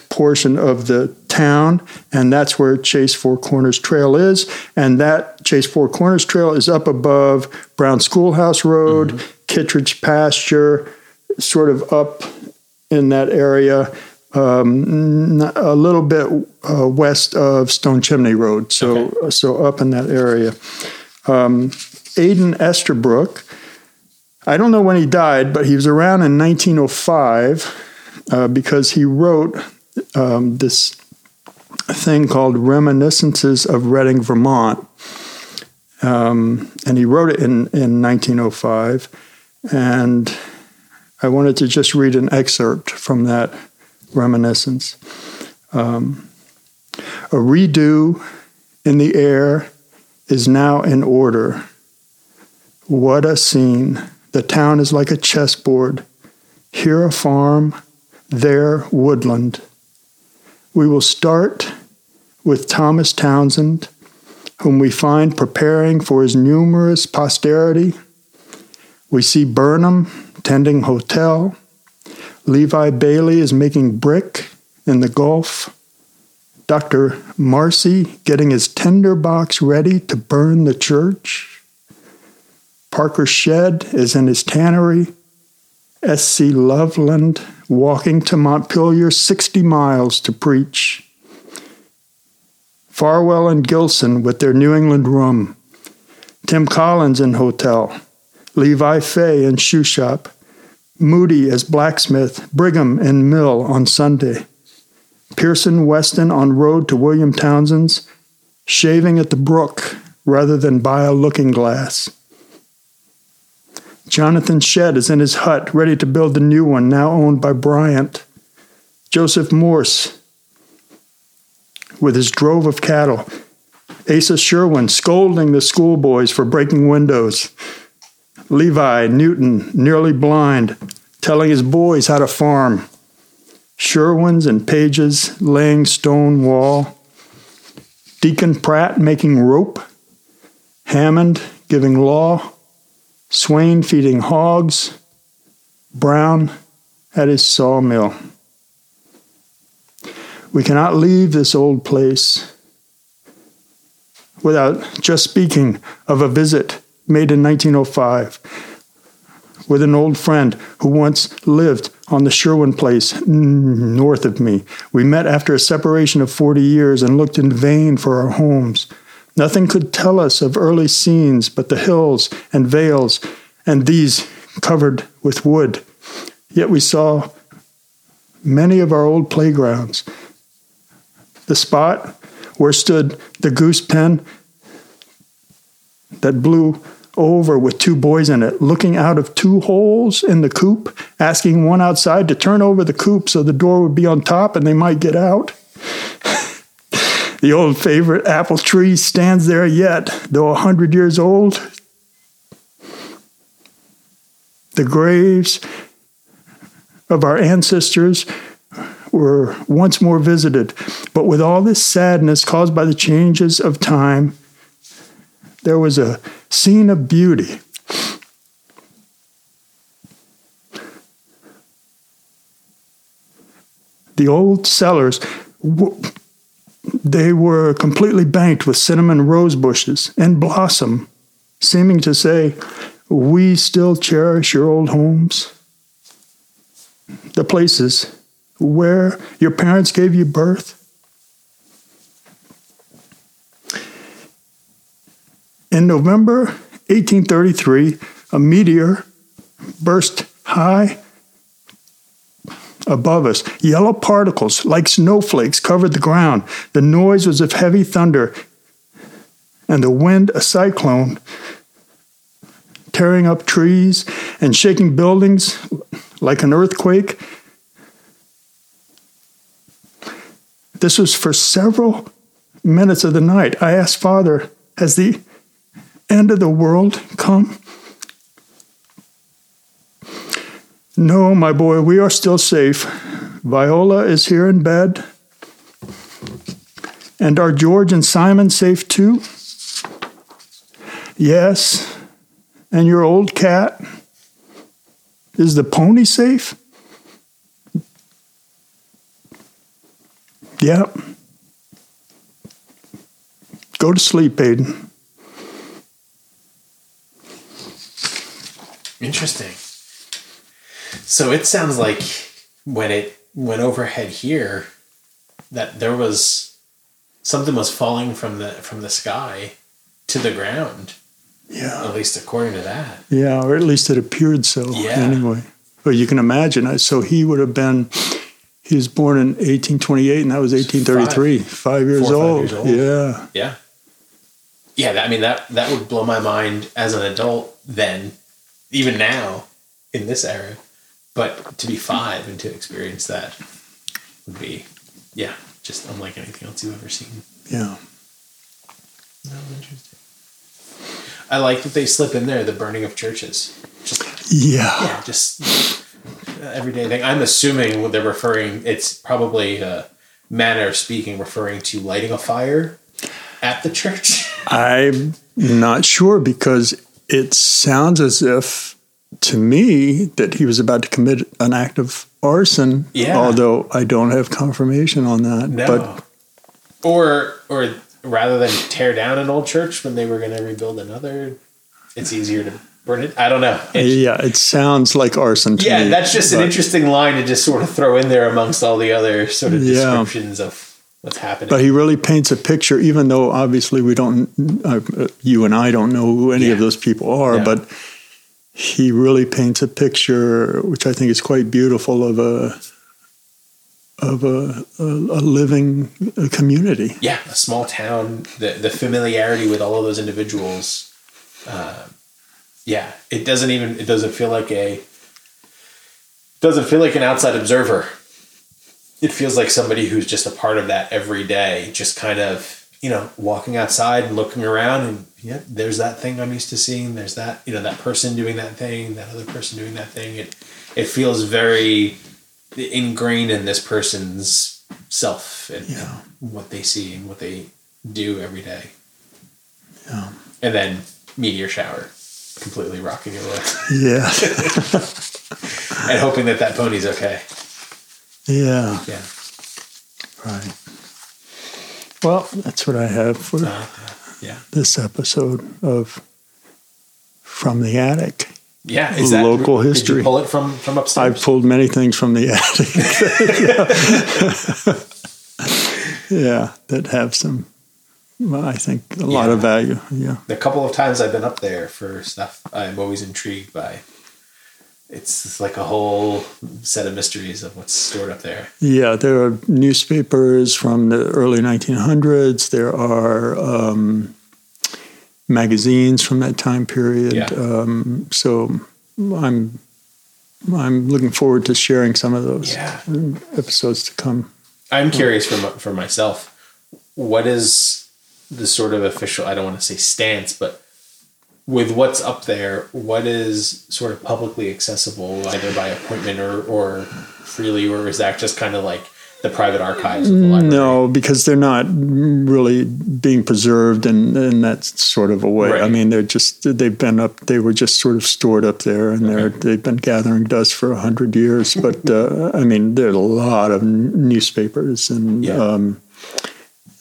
portion of the town, and that's where Chase Four Corners Trail is. And that Chase Four Corners Trail is up above Brown Schoolhouse Road, mm-hmm. Kittredge Pasture, sort of up in that area. Um, n- a little bit uh, west of Stone Chimney Road, so so up in that area. Um, Aidan Estabrook, I don't know when he died, but he was around in 1905 uh, because he wrote um, this thing called Reminiscences of Reading, Vermont. Um, and he wrote it in, in 1905. And I wanted to just read an excerpt from that reminiscence. Um, a redo in the air is now in order. What a scene! The town is like a chessboard. Here a farm, there woodland. We will start with Thomas Townsend, whom we find preparing for his numerous posterity. We see Burnham tending hotel. Levi Bailey is making brick in the Gulf. Dr. Marcy getting his tinder box ready to burn the church. Parker Shedd is in his tannery. S.C. Loveland walking to Montpelier 60 miles to preach. Farwell and Gilson with their New England room. Tim Collins in hotel. Levi Fay in shoe shop. Moody as blacksmith. Brigham in mill on Sunday. Pearson Weston on road to William Townsend's. Shaving at the brook rather than by a looking glass. Jonathan Shedd is in his hut, ready to build the new one, now owned by Bryant. Joseph Morse with his drove of cattle. Asa Sherwin scolding the schoolboys for breaking windows. Levi Newton, nearly blind, telling his boys how to farm. Sherwins and Pages laying stone wall. Deacon Pratt making rope. Hammond giving law. Swain feeding hogs, Brown at his sawmill. We cannot leave this old place without just speaking of a visit made in 1905 with an old friend who once lived on the Sherwin place north of me. We met after a separation of 40 years and looked in vain for our homes. Nothing could tell us of early scenes but the hills and vales, and these covered with wood. Yet we saw many of our old playgrounds. The spot where stood the goose pen that blew over with two boys in it, looking out of two holes in the coop, asking one outside to turn over the coop so the door would be on top and they might get out. The old favorite apple tree stands there yet, though a hundred years old. The graves of our ancestors were once more visited, but with all this sadness caused by the changes of time, there was a scene of beauty. The old cellars, they were completely banked with cinnamon rose bushes and blossom, seeming to say, We still cherish your old homes. The places where your parents gave you birth. In November 1833, a meteor burst high above us. Yellow particles, like snowflakes, covered the ground. The noise was of heavy thunder, and the wind a cyclone, tearing up trees and shaking buildings like an earthquake. This was for several minutes of the night. I asked Father, Has the end of the world come? No, my boy, we are still safe. Viola is here in bed. And are George and Simon safe too? Yes. And your old cat? Is the pony safe? Yep. Go to sleep, Aiden. Interesting. So it sounds like when it went overhead here, that there was something was falling from the from the sky to the ground. Yeah. At least according to that. Yeah, or at least it appeared so. Yeah. Anyway, but you can imagine. So he would have been. He was born in 1828, and that was 1833. Five, years, Four or five old. years old. Yeah. Yeah. Yeah, that, I mean that that would blow my mind as an adult then, even now in this era. But to be five and to experience that would be, yeah, just unlike anything else you've ever seen. Yeah. No, interesting. I like that they slip in there the burning of churches. Just Yeah. yeah, just uh, everyday thing. I'm assuming what they're referring. It's probably a manner of speaking, referring to lighting a fire at the church. I'm not sure because it sounds as if, to me, that he was about to commit an act of arson. Yeah. Although I don't have confirmation on that. No. But or or rather than tear down an old church when they were going to rebuild another, it's easier to burn it. I don't know. Yeah, it sounds like arson to yeah, me. that's just an interesting line to just sort of throw in there amongst all the other sort of Yeah. descriptions of what's happening. But he really paints a picture, even though obviously we don't, uh, you and I don't know who any of those people are, No. but he really paints a picture, which I think is quite beautiful, of a of a, a, a living uh, community. yeah, a small town, the the familiarity with all of those individuals. Uh, yeah, it doesn't even it doesn't feel like a doesn't feel like an outside observer. It feels like somebody who's just a part of that every day, just kind of you know walking outside and looking around and yeah, there's that thing I'm used to seeing. There's that you know that person doing that thing, that other person doing that thing. It it feels very ingrained in this person's self and Yeah. what they see and what they do every day. Yeah. And then meteor shower, completely rocking it away Yeah, and hoping that that pony's okay. Yeah, Yeah. right. Well, that's what I have for Uh, yeah. this episode of From the Attic. Yeah. Is Local did you history. pull it from from upstairs. I upstairs. pulled many things from the attic. yeah, that have some, well, I think, a lot of value. Yeah. the couple of times I've been up there for stuff, I'm always intrigued by. It's like a whole set of mysteries of what's stored up there. Yeah, there are newspapers from the early 1900s. There are um, magazines from that time period. Yeah. Um, so I'm I'm looking forward to sharing some of those Yeah. episodes to come. I'm curious for for myself. what is the sort of official? I don't want to say stance, but with what's up there, what is sort of publicly accessible, either by appointment or or freely, or is that just kind of like the private archives of the library? No, because they're not really being preserved in, in that sort of a way. Right. I mean, they're just they've been up. They were just sort of stored up there, and they're they've been gathering dust for a hundred years. But uh, I mean, there's a lot of newspapers and. Yeah. Um,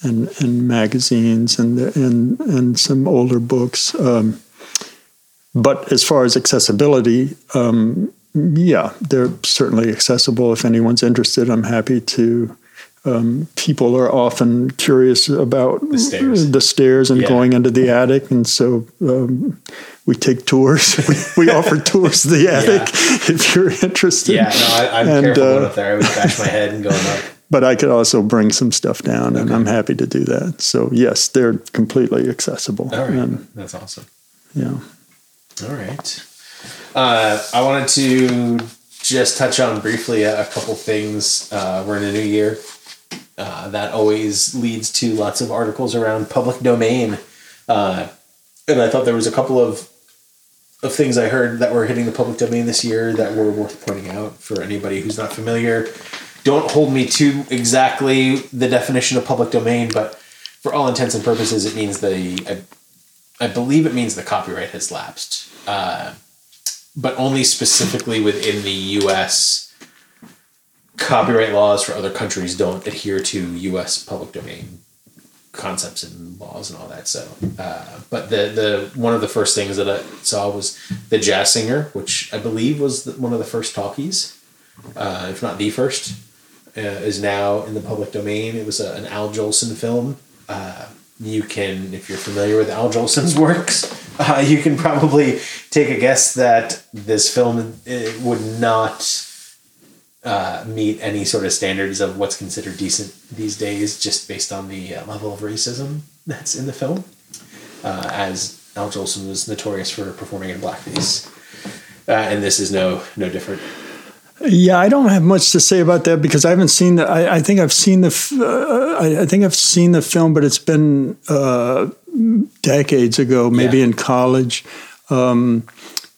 and, and magazines and and and some older books, um, but as far as accessibility, um, yeah, they're certainly accessible. If anyone's interested, I'm happy to. Um, people are often curious about The stairs. the stairs and Yeah. going into the attic, and so um, we take tours. we, we offer tours of the attic if you're interested. Yeah, no, I, I'm And, careful going uh, up there. I would bash my head and going up. But I could also bring some stuff down, and I'm happy to do that. So yes, they're completely accessible. All right, And, that's awesome. yeah. All right. Uh, I wanted to just touch on briefly a, a couple things. Uh, we're in a new year. Uh, that always leads to lots of articles around public domain. Uh, and I thought there was a couple of of things I heard that were hitting the public domain this year that were worth pointing out for anybody who's not familiar. Don't hold me to exactly the definition of public domain, but for all intents and purposes, it means the I, I believe it means the copyright has lapsed, uh, but only specifically within the U.S. Copyright laws for other countries don't adhere to U.S. public domain concepts and laws and all that. So, uh, but the the one of the first things that I saw was the Jazz Singer, which I believe was the, one of the first talkies, uh, if not the first, uh, is now in the public domain. It was a, an Al Jolson film. Uh, you can, if you're familiar with Al Jolson's works, uh, you can probably take a guess that this film uh, would not uh, meet any sort of standards of what's considered decent these days, just based on the uh, level of racism that's in the film. Uh, as Al Jolson was notorious for performing in blackface, uh, and this is no no different. Yeah, I don't have much to say about that because I haven't seen the. I, I think I've seen the. Uh, I, I think I've seen the film, but it's been uh, decades ago, maybe Yeah. in college, um,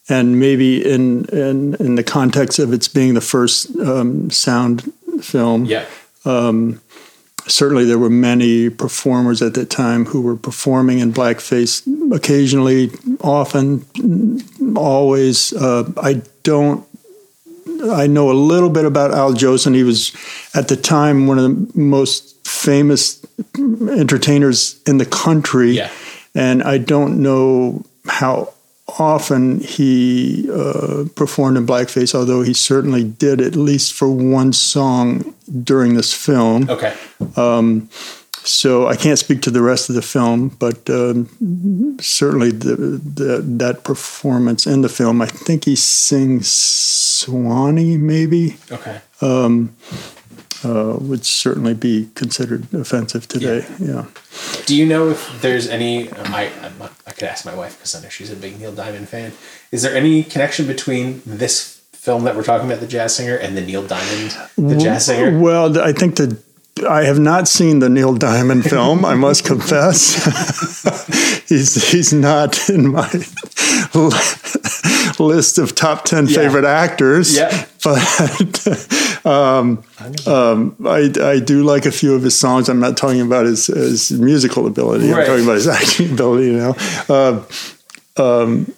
and maybe in, in in the context of its being the first um, sound film. Yeah, Certainly, there were many performers at that time who were performing in blackface occasionally, often, always. Uh, I don't I know a little bit about Al Jolson. He was at the time one of the most famous entertainers in the country, Yeah. and I don't know how often he uh, performed in blackface. Although he certainly did at least for one song during this film. okay, So I can't speak to the rest of the film, but um, certainly the, the, that performance in the film, I think he sings Swanee, maybe, okay. Uh, would certainly be considered offensive today. Yeah. Do you know if there's any? I I'm I could ask my wife because I know she's a big Neil Diamond fan. Is there any connection between this film that we're talking about, the Jazz Singer, and the Neil Diamond, the Jazz Singer? Well, I think that I have not seen the Neil Diamond film. I must confess, he's he's not in my list of top ten Yeah. favorite actors. Yeah. but um, um, I I do like a few of his songs. I'm not talking about his, his musical ability. Right. I'm talking about his acting ability. You know. Uh, um,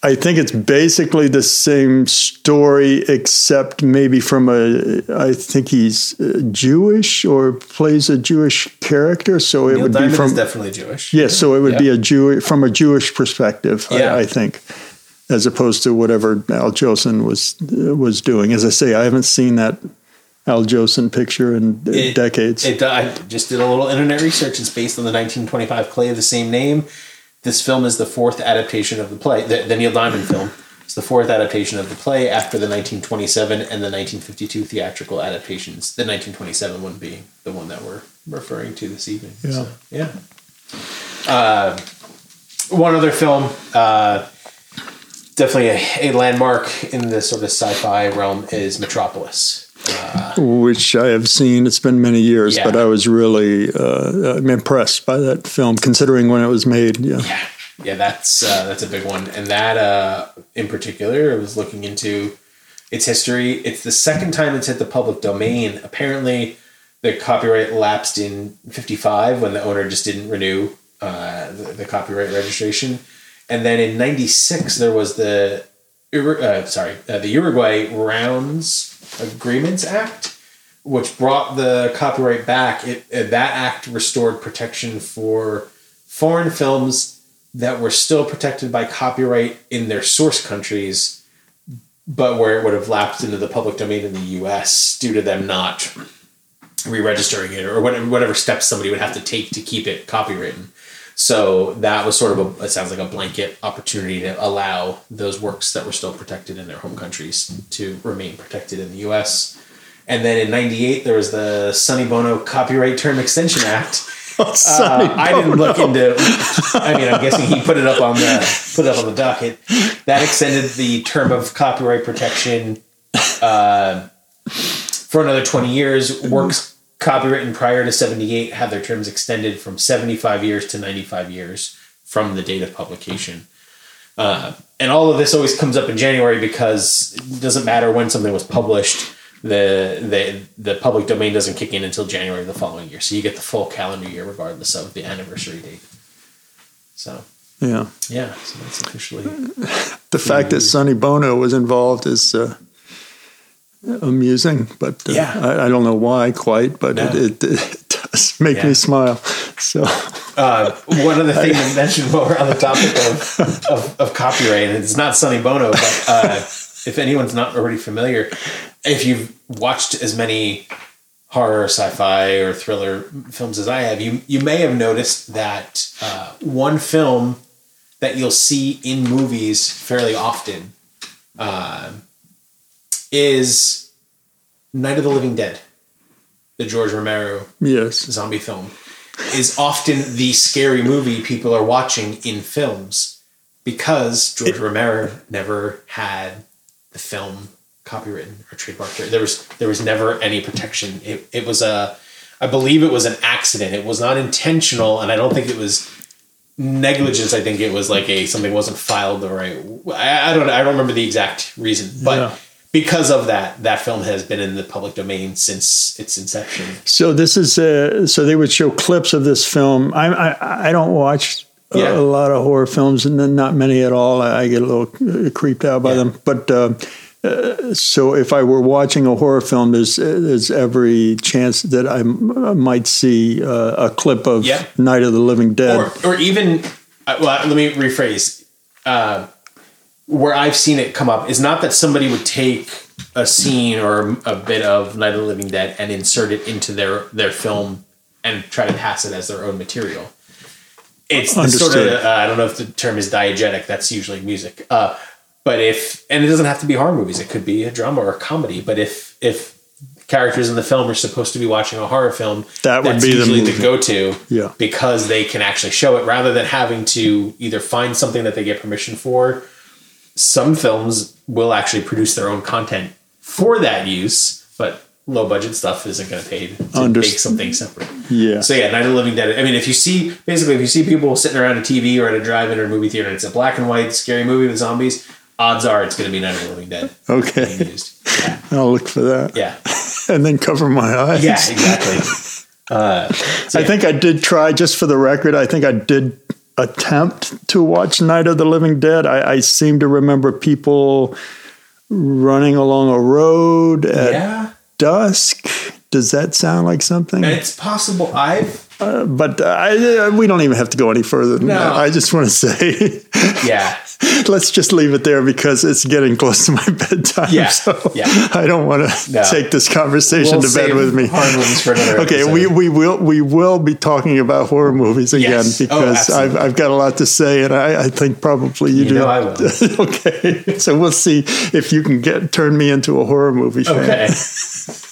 I think it's basically the same story, except maybe from a. I think he's uh, Jewish or plays a Jewish character, so it would Diamond be from. is definitely Jewish. Yes, so it would Yeah. be a Jew from a Jewish perspective. Yeah. I, I think, as opposed to whatever Al Jolson was uh, was doing. As I say, I haven't seen that Al Jolson picture in uh, It- decades. It, I just did a little internet research. It's based on the 1925 play of the same name. This film is the fourth adaptation of the play, the, the Neil Diamond film. It's the fourth adaptation of the play after the 1927 and the 1952 theatrical adaptations. The 1927 one being the one that we're referring to this evening. Yeah. So, yeah. Uh, one other film, uh, definitely a, a landmark in the sort of sci-fi realm, is Metropolis. Which I have seen. It's been many years, Yeah. but I was really uh, I'm impressed by that film, considering when it was made. Yeah, Yeah, yeah, that's uh, that's a big one, and that uh, in particular, I was looking into its history. It's the second time it's hit the public domain. Apparently, the copyright lapsed in '55 when the owner just didn't renew uh, the, the copyright registration, and then in '96 there was the uh, sorry uh, the Uruguay Rounds Agreements Act. Which brought the copyright back? It, uh, that act restored protection for foreign films that were still protected by copyright in their source countries, but where it would have lapsed into the public domain in the US due to them not re-registering it or whatever, whatever steps somebody would have to take to keep it copywritten. So that was sort of a it sounds like a blanket opportunity to allow those works that were still protected in their home countries to remain protected in the US. And then in 98 there was the Sonny Bono Copyright Term Extension Act Sonny uh, I didn't look into. I mean, I'm guessing he put it up on the put it up on the docket. That extended the term of copyright protection uh, for another 20 years. Works copywritten prior to 78 had their terms extended from 75 years to 95 years from the date of publication. Uh, and all of this always comes up in January because it doesn't matter when something was published. The, the the public domain doesn't kick in until January of the following year, so you get the full calendar year regardless of the anniversary date. So Yeah, yeah, so that's officially the fact that Sonny Bono was involved is uh, amusing, but uh, Yeah. I, I don't know why quite, but No. it, it, it does make Yeah. me smile. So uh, one other thing to mention while we're on the topic of, of, of copyright, and it's not Sonny Bono, but uh, if anyone's not already familiar, if you've watched as many horror, sci-fi, or thriller films as I have, you you may have noticed that uh, one film that you'll see in movies fairly often uh, is Night of the Living Dead, the George Romero yes, zombie film is often the scary movie people are watching in films because George Romero never had the film copywritten or trademarked. There was there was never any protection. It, it was a I believe it was an accident. It was not intentional, and I don't think it was negligence. I think it was like a something wasn't filed the right. I, I don't I don't remember the exact reason, but. Yeah. Because of that, that film has been in the public domain since its inception. So this is uh, so they would show clips of this film. I I, I don't watch a, Yeah. a lot of horror films, and then not many at all. I, get a little uh, creeped out by Yeah. them. But uh, uh, so if I were watching a horror film, there's there's every chance that I m- might see uh, a clip of Yeah. Night of the Living Dead. or, or even uh, well let me rephrase uh, where i've seen it come up is not that somebody would take a scene or a bit of night of the living dead and insert it into their their film and try to pass it as their own material it's the sort of uh, i don't know if the term is diegetic that's usually music uh, but if and it doesn't have to be horror movies it could be a drama or a comedy but if if characters in the film are supposed to be watching a horror film That would be the usually the movie. go-to Yeah. because they can actually show it rather than having to either find something that they get permission for. Some films will actually produce their own content for that use, but low budget stuff isn't going to pay to make something separate. Yeah. So yeah, Night of the Living Dead. I mean, if you see basically if you see people sitting around a TV or at a drive-in or a movie theater and it's a black and white scary movie with zombies, odds are it's going to be Night of the Living Dead Okay. Yeah, I'll look for that yeah, and then cover my eyes. yeah, exactly. Uh, so I yeah. think I did try, just for the record, I think I did attempt to watch Night of the Living Dead. I, I seem to remember people running along a road at yeah. dusk. Does that sound like something? It's possible I've Uh, but I, uh, we don't even have to go any further than No. that. I just want to say, yeah. let's just leave it there because it's getting close to my bedtime. Yeah, So yeah. I don't want to No. take this conversation We'll to bed with me. horror movies for another Okay, episode. we, we will we will be talking about horror movies again Yes. Oh, because I've. I've got a lot to say, and I, I think probably you, You do. I will. okay, so we'll see if you can get turn me into a horror movie fan. Okay.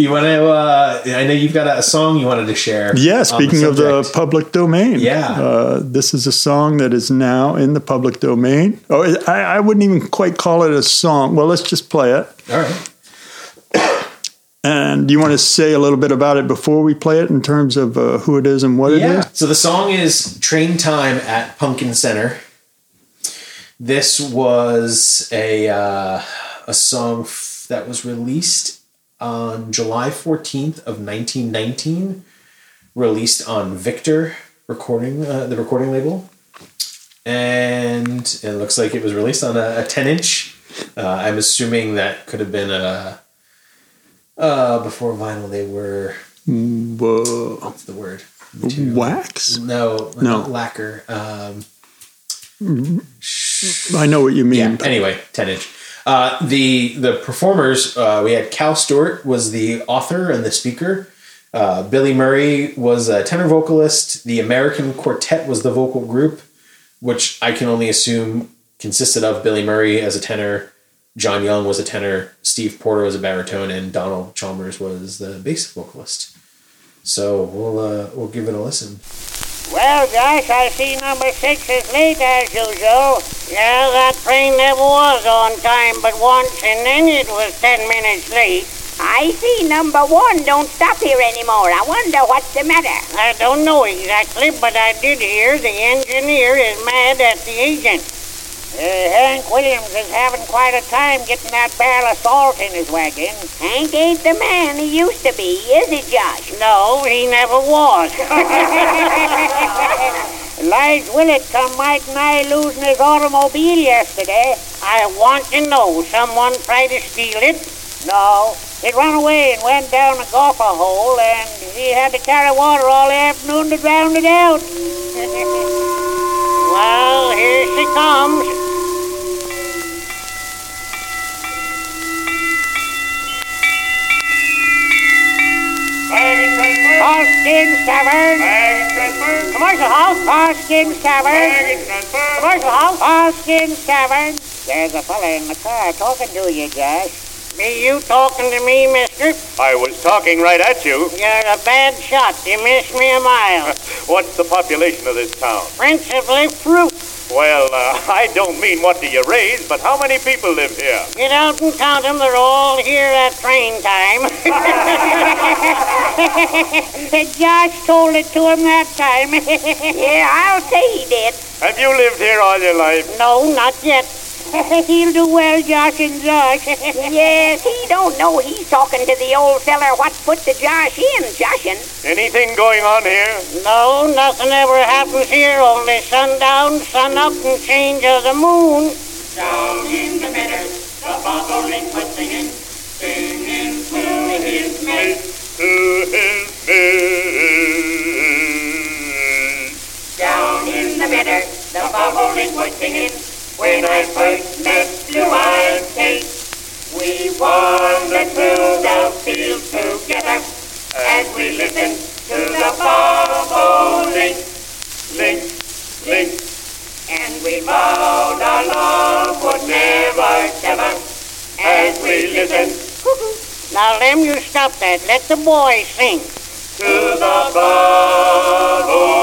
you want to? Uh, I know you've got a, song you wanted to share. Yeah, speaking of the public domain, Yeah. uh, this is a song that is now in the public domain. Oh, I, I wouldn't even quite call it a song. Well, let's just play it. All right. And you want to say a little bit about it before we play it in terms of uh, who it is and what it Yeah. is? So the song is Train Time at Pumpkin Center. This was a uh, a song f- that was released on July 14th of 1919, released on Victor recording uh, the recording label. And it looks like it was released on a, a 10 inch. Uh, I'm assuming that could have been a uh, before vinyl. They were Whoa. what's the word? Material. Wax? No, No. lacquer. Um, I know what you mean. yeah. Anyway, ten inch. Uh, the the performers uh, we had Cal Stewart was the author and the speaker. Uh, Billy Murray was a tenor vocalist. The American Quartet was the vocal group, which I can only assume consisted of Billy Murray as a tenor, John Young was a tenor, Steve Porter was a baritone, and Donald Chalmers was the bass vocalist. So we'll uh, we'll give it a listen. Well, Josh, I see number six is late as usual. Yeah, that train never was on time but once, and then it was ten minutes late. I see number one don't stop here anymore. I wonder what's the matter. I don't know exactly, but I did hear the engineer is mad at the agent. Uh, Hank Williams is having quite a time getting that barrel of salt in his wagon. Hank ain't the man he used to be, is he, Josh? No, he never was. Lige Willett come right nigh losing his automobile yesterday. I want to know, someone tried to steal it? No, it ran away and went down a gopher hole, and he had to carry water all the afternoon to drown it out. well, here she comes. Hoskins Tavern. Commercial House. Hoskins Tavern. Commercial House. Hoskins Tavern. There's a fella in the car talking to you, Josh. Be you talking to me, mister? I was talking right at you. You're a bad shot. You missed me a mile. What's the population of this town? Principally fruit. Well, uh, I don't mean what do you raise, but how many people live here? Get out and them. They're all here at train time. Josh told it to him that time. Yeah, I'll say he did. Have you lived here all your life? no, not yet. He'll do well, Josh and Josh. Yes, he don't know he's talking to the old feller what put the Josh in, Joshin. Anything going on here? No, nothing ever happens here, only sundown, sun up, and change of the moon. Down in the meadow, the bobolink was singing, singing to his mate. To his mate. Down in the meadow, the bobolink was singing, when I first met you, I Kate. We wandered through the fields together, as we listened to the bobolink, Link, link. Link and we vowed our love would never sever, as we listened Now, Lem, you stop that. Let the boy sing. To the bobolink.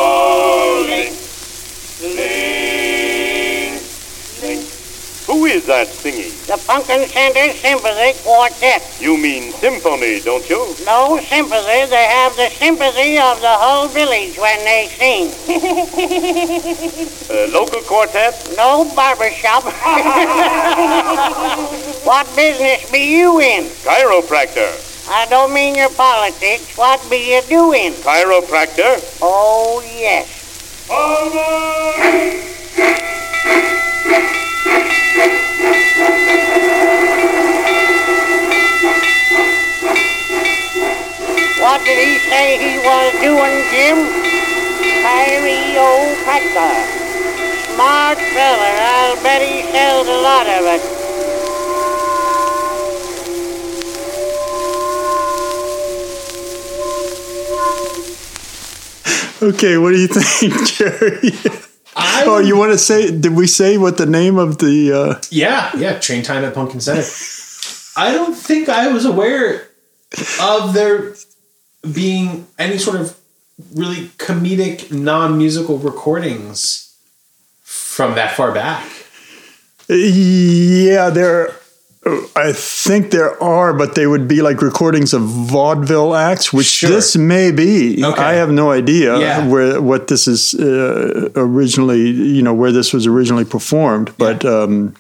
That singing? The Pumpkin Center Sympathy Quartet. You mean symphony, don't you? No sympathy. They have the sympathy of the whole village when they sing. A local quartet? No barber shop. what business be you in? Chiropractor. I don't mean your politics. What be you doing? Chiropractor? Oh, yes. What did he say he was doing, Jim? Chiropractor. Smart fella. I'll bet he sells a lot of it. Okay, what do you think, Jerry? I oh, you want to say? Did we say what the name of the? Uh, Yeah, yeah, train time at Pumpkin Center. I don't think I was aware of there being any sort of really comedic, non musical recordings from that far back. yeah, there. I think there are, but they would be like recordings of vaudeville acts, which Sure. this may be. Okay. I have no idea Yeah. where what this is uh, originally, you know, where this was originally performed. But um,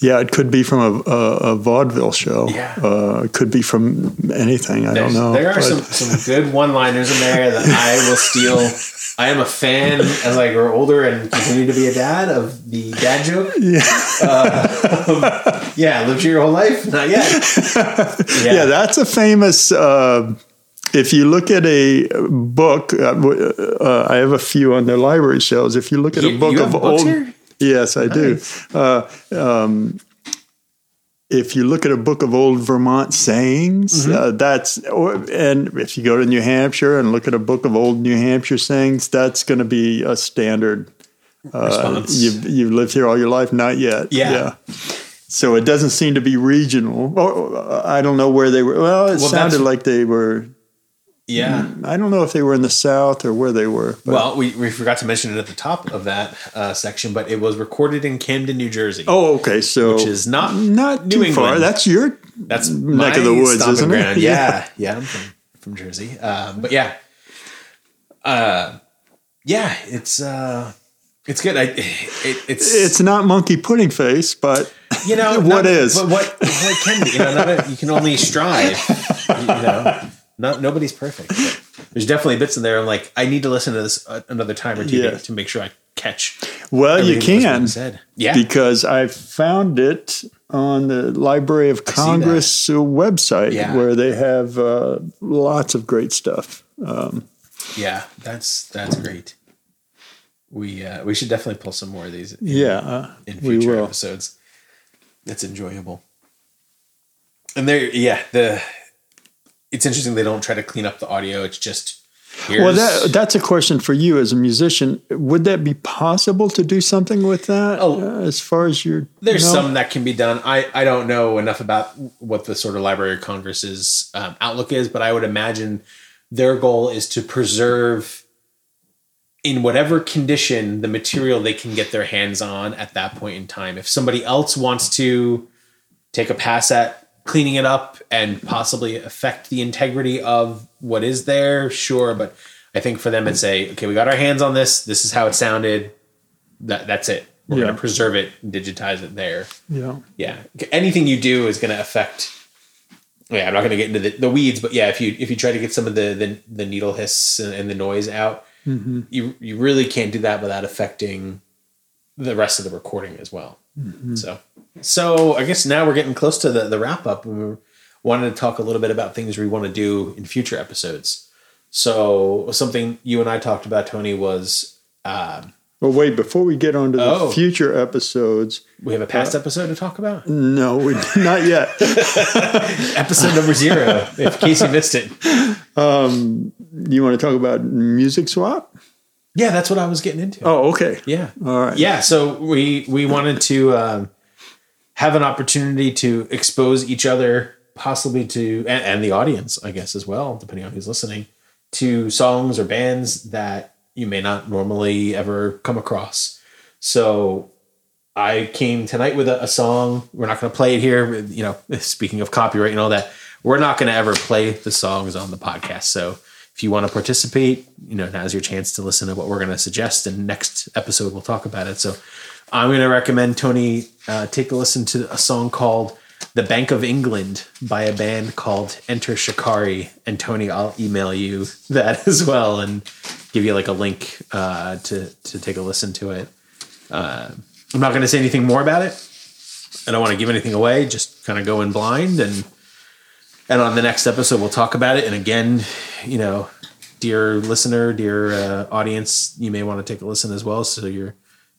yeah, it could be from a, a, a vaudeville show. Yeah. Uh, it could be from anything. I There's- don't know. There are some, some good one liners in there that I will steal. I am a fan as I grow older and continue to be a dad of the dad joke. Yeah. Uh, yeah, lived your whole life? Not yet. Yeah. yeah, that's a famous. Uh, if you look at a book, uh, uh, I have a few on the library shelves. If you look at You- a book you of old, here? yes, I do. Uh, um, if you look at a book of old Vermont sayings, Mm-hmm. uh, that's or, and if you go to New Hampshire and look at a book of old New Hampshire sayings, that's going to be a standard. Uh, Response. you've you've lived here all your life, not yet. Yeah. So it doesn't seem to be regional. Or, I don't know where they were. Well, it Well, sounded like they were. Yeah. I don't know if they were in the South or where they were. but- Well, we, we forgot to mention it at the top of that uh, section, but it was recorded in Camden, New Jersey. oh, okay. So Which is not not New too far. That's your That's neck of the woods, isn't it? ground. Yeah, yeah, I'm from, from Jersey. Um, but yeah, uh, yeah, it's uh, it's good. I, it, it's It's not monkey pudding face, but you know what not- is? But what what can be? You know, a, you can only strive. You know, not nobody's perfect. There's definitely bits in there. I'm like, I need to listen to this uh, another time or two Yeah. to, to make sure I catch. well, you everything that was being can said. Yeah, because I found it on the Library of Congress uh, website Yeah. where they have uh, lots of great stuff. Um, yeah, that's that's great. We uh, we should definitely pull some more of these. in- yeah, uh, in future episodes. That's enjoyable. And there, yeah, the it's interesting they don't try to clean up the audio. It's just here's, Well, that, that's a question for you as a musician. Would that be possible to do something with that? Oh. uh, as far as your there's know? some that can be done. I I don't know enough about what the sort of Library of Congress's um, outlook is, but I would imagine their goal is to preserve in whatever condition the material they can get their hands on at that point in time. If somebody else wants to take a pass at cleaning it up and possibly affect the integrity of what is there, sure. But I think for them, it's a okay. We got our hands on this. This is how it sounded. That that's it. We're Yeah. gonna preserve it, and digitize it there. Yeah. Yeah, anything you do is gonna affect. Yeah, I'm not gonna get into the, the weeds, but yeah, if you if you try to get some of the the, the needle hiss and, and the noise out, mm-hmm. you you really can't do that without affecting the rest of the recording as well. Mm-hmm. So, so I guess now we're getting close to the, the wrap up, we wanted to talk a little bit about things we want to do in future episodes. So, something you and I talked about, Tony, was um, Well, wait. Before we get on to the Oh. future episodes, we have a past uh, episode to talk about. no, we, not yet. Episode number zero, in case you missed it. Um, you want to talk about music swap? Yeah, that's what I was getting into. Oh, okay. Yeah. All right. Yeah. So we we wanted to um, have an opportunity to expose each other, possibly to and, and the audience, I guess as well, depending on who's listening, to songs or bands that you may not normally ever come across. So I came tonight with a, a song. We're not going to play it here. You know, speaking of copyright and all that, we're not going to ever play the songs on the podcast. So if you want to participate, you know, now's your chance to listen to what we're going to suggest. And next episode, we'll talk about it. So I'm going to recommend Tony uh, take a listen to a song called The Bank of England by a band called Enter Shikari. And Tony, I'll email you that as well and give you like a link uh, to, to take a listen to it. Uh, I'm not going to say anything more about it. I don't want to give anything away. Just kind of go in blind, and and on the next episode we'll talk about it. And again, you know, dear listener, dear uh, audience, you may want to take a listen as well, so you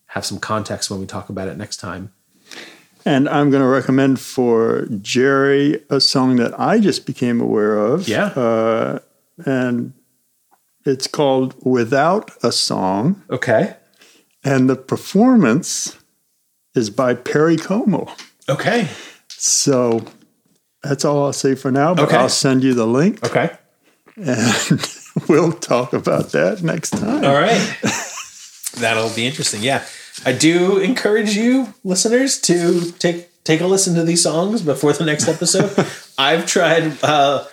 have some context when we talk about it next time. And I'm going to recommend for Jerry a song that I just became aware of. Yeah. Uh, and it's called Without a Song. Okay. And the performance is by Perry Como. Okay. So that's all I'll say for now, but Okay. I'll send you the link Okay. and we'll talk about that next time. All right. That'll be interesting. Yeah. I do encourage you, listeners, to take take a listen to these songs before the next episode. I've tried uh,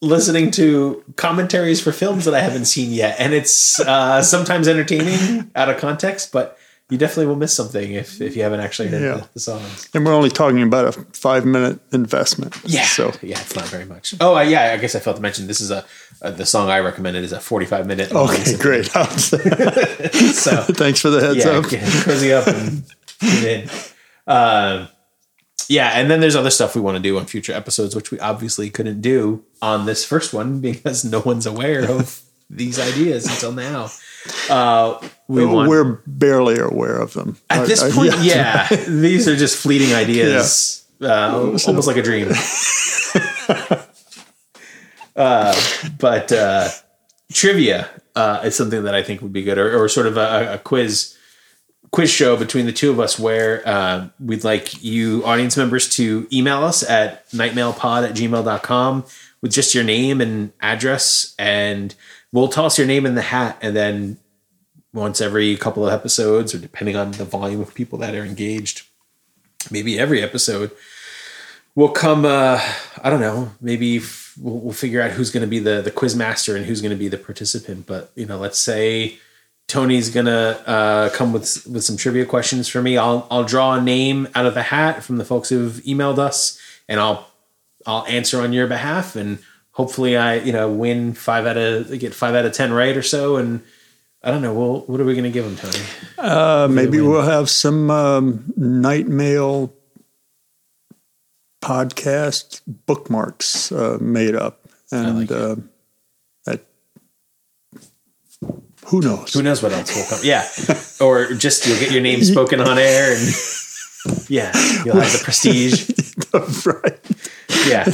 listening to commentaries for films that I haven't seen yet, and it's uh, sometimes entertaining out of context, but you definitely will miss something if, if you haven't actually heard Yeah. the, the songs. And we're only talking about a five minute investment. Yeah, So yeah, it's not very much. Oh, uh, yeah, I guess I failed to mention this is a uh, the song I recommended is a forty five minute. okay, great. So Thanks for the heads yeah, up. get cozy up and in. Um, yeah, and then there's other stuff we want to do on future episodes, which we obviously couldn't do on this first one because no one's aware of these ideas until now. Uh, we want We're barely aware of them. at I- this I- point, yeah, these are just fleeting ideas, uh, almost like a dream. uh, but uh, trivia uh, is something that I think would be good, or, or sort of a, a quiz quiz show between the two of us where uh, we'd like you audience members to email us at nightmailpod at gmail.com with just your name and address and we'll toss your name in the hat and then once every couple of episodes or depending on the volume of people that are engaged maybe every episode we'll come uh i don't know maybe f- we'll, we'll figure out who's going to be the the quiz master and who's going to be the participant. But you know let's say tony's going to uh come with with some trivia questions for me. I'll i'll draw a name out of the hat from the folks who've emailed us and i'll i'll answer on your behalf and hopefully i you know win five out of get five out of ten right or so and I don't know. Well, what are we going to give them, Tony? Uh, maybe we'll have some um, night mail podcast bookmarks uh, made up, and like uh, that who knows? Who knows what else will come? Yeah, or just you'll get your name spoken on air, and yeah, you'll have the prestige. right? Yeah,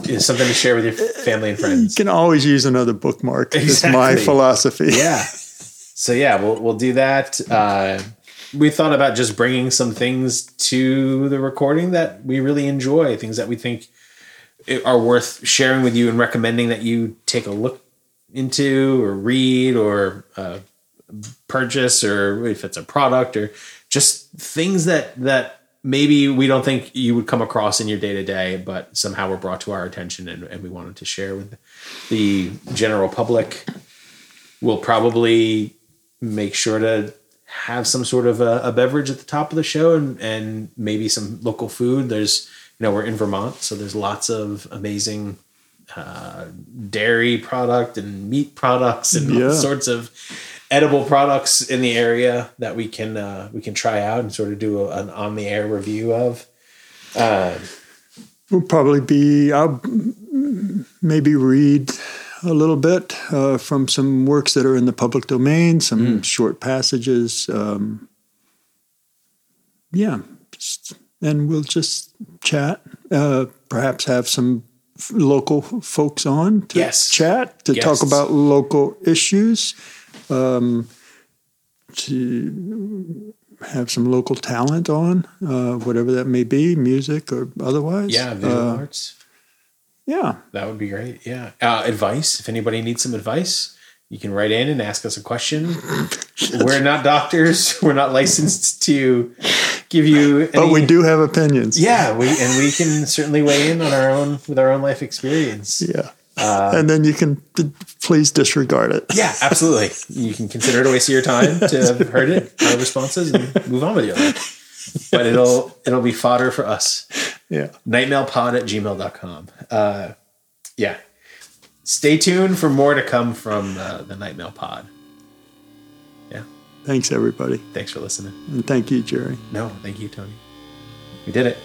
it's something to share with your family and friends. You can always use another bookmark. It's my philosophy. Yeah. So yeah, we'll we'll do that. Uh, we thought about just bringing some things to the recording that we really enjoy, things that we think are worth sharing with you and recommending that you take a look into or read or uh, purchase or if it's a product or just things that that maybe we don't think you would come across in your day to day, but somehow were brought to our attention and, and we wanted to share with the general public. We'll probably make sure to have some sort of a, a beverage at the top of the show and, and maybe some local food. There's, you know, we're in Vermont, so there's lots of amazing uh, dairy product and meat products and all sorts of edible products in the area that we can uh, we can try out and sort of do a, an on the air review of. Uh, We'll probably be. I'll maybe read a little bit uh, from some works that are in the public domain, some short passages. Um, yeah, just, and we'll just chat. Uh, perhaps have some f- local folks on to Yes. chat to Guests. talk about local issues. Um, to have some local talent on, uh, whatever that may be, music or otherwise. yeah, visual Uh, arts. yeah. That would be great. Yeah. Uh, advice. If anybody needs some advice, you can write in and ask us a question. We're not doctors. We're not licensed to give you. Any, But we do have opinions. Yeah, we and we can certainly weigh in on our own with our own life experience. Yeah. And then you can please disregard it. Yeah, absolutely. You can consider it a waste of your time to have heard it, our responses, and move on with your life. But it'll it'll be fodder for us. Yeah. nightmailpod at gmail.com. Uh, yeah. Stay tuned for more to come from uh, the Nightmail Pod. Yeah. Thanks, everybody. Thanks for listening. And thank you, Jerry. No, thank you, Tony. We did it.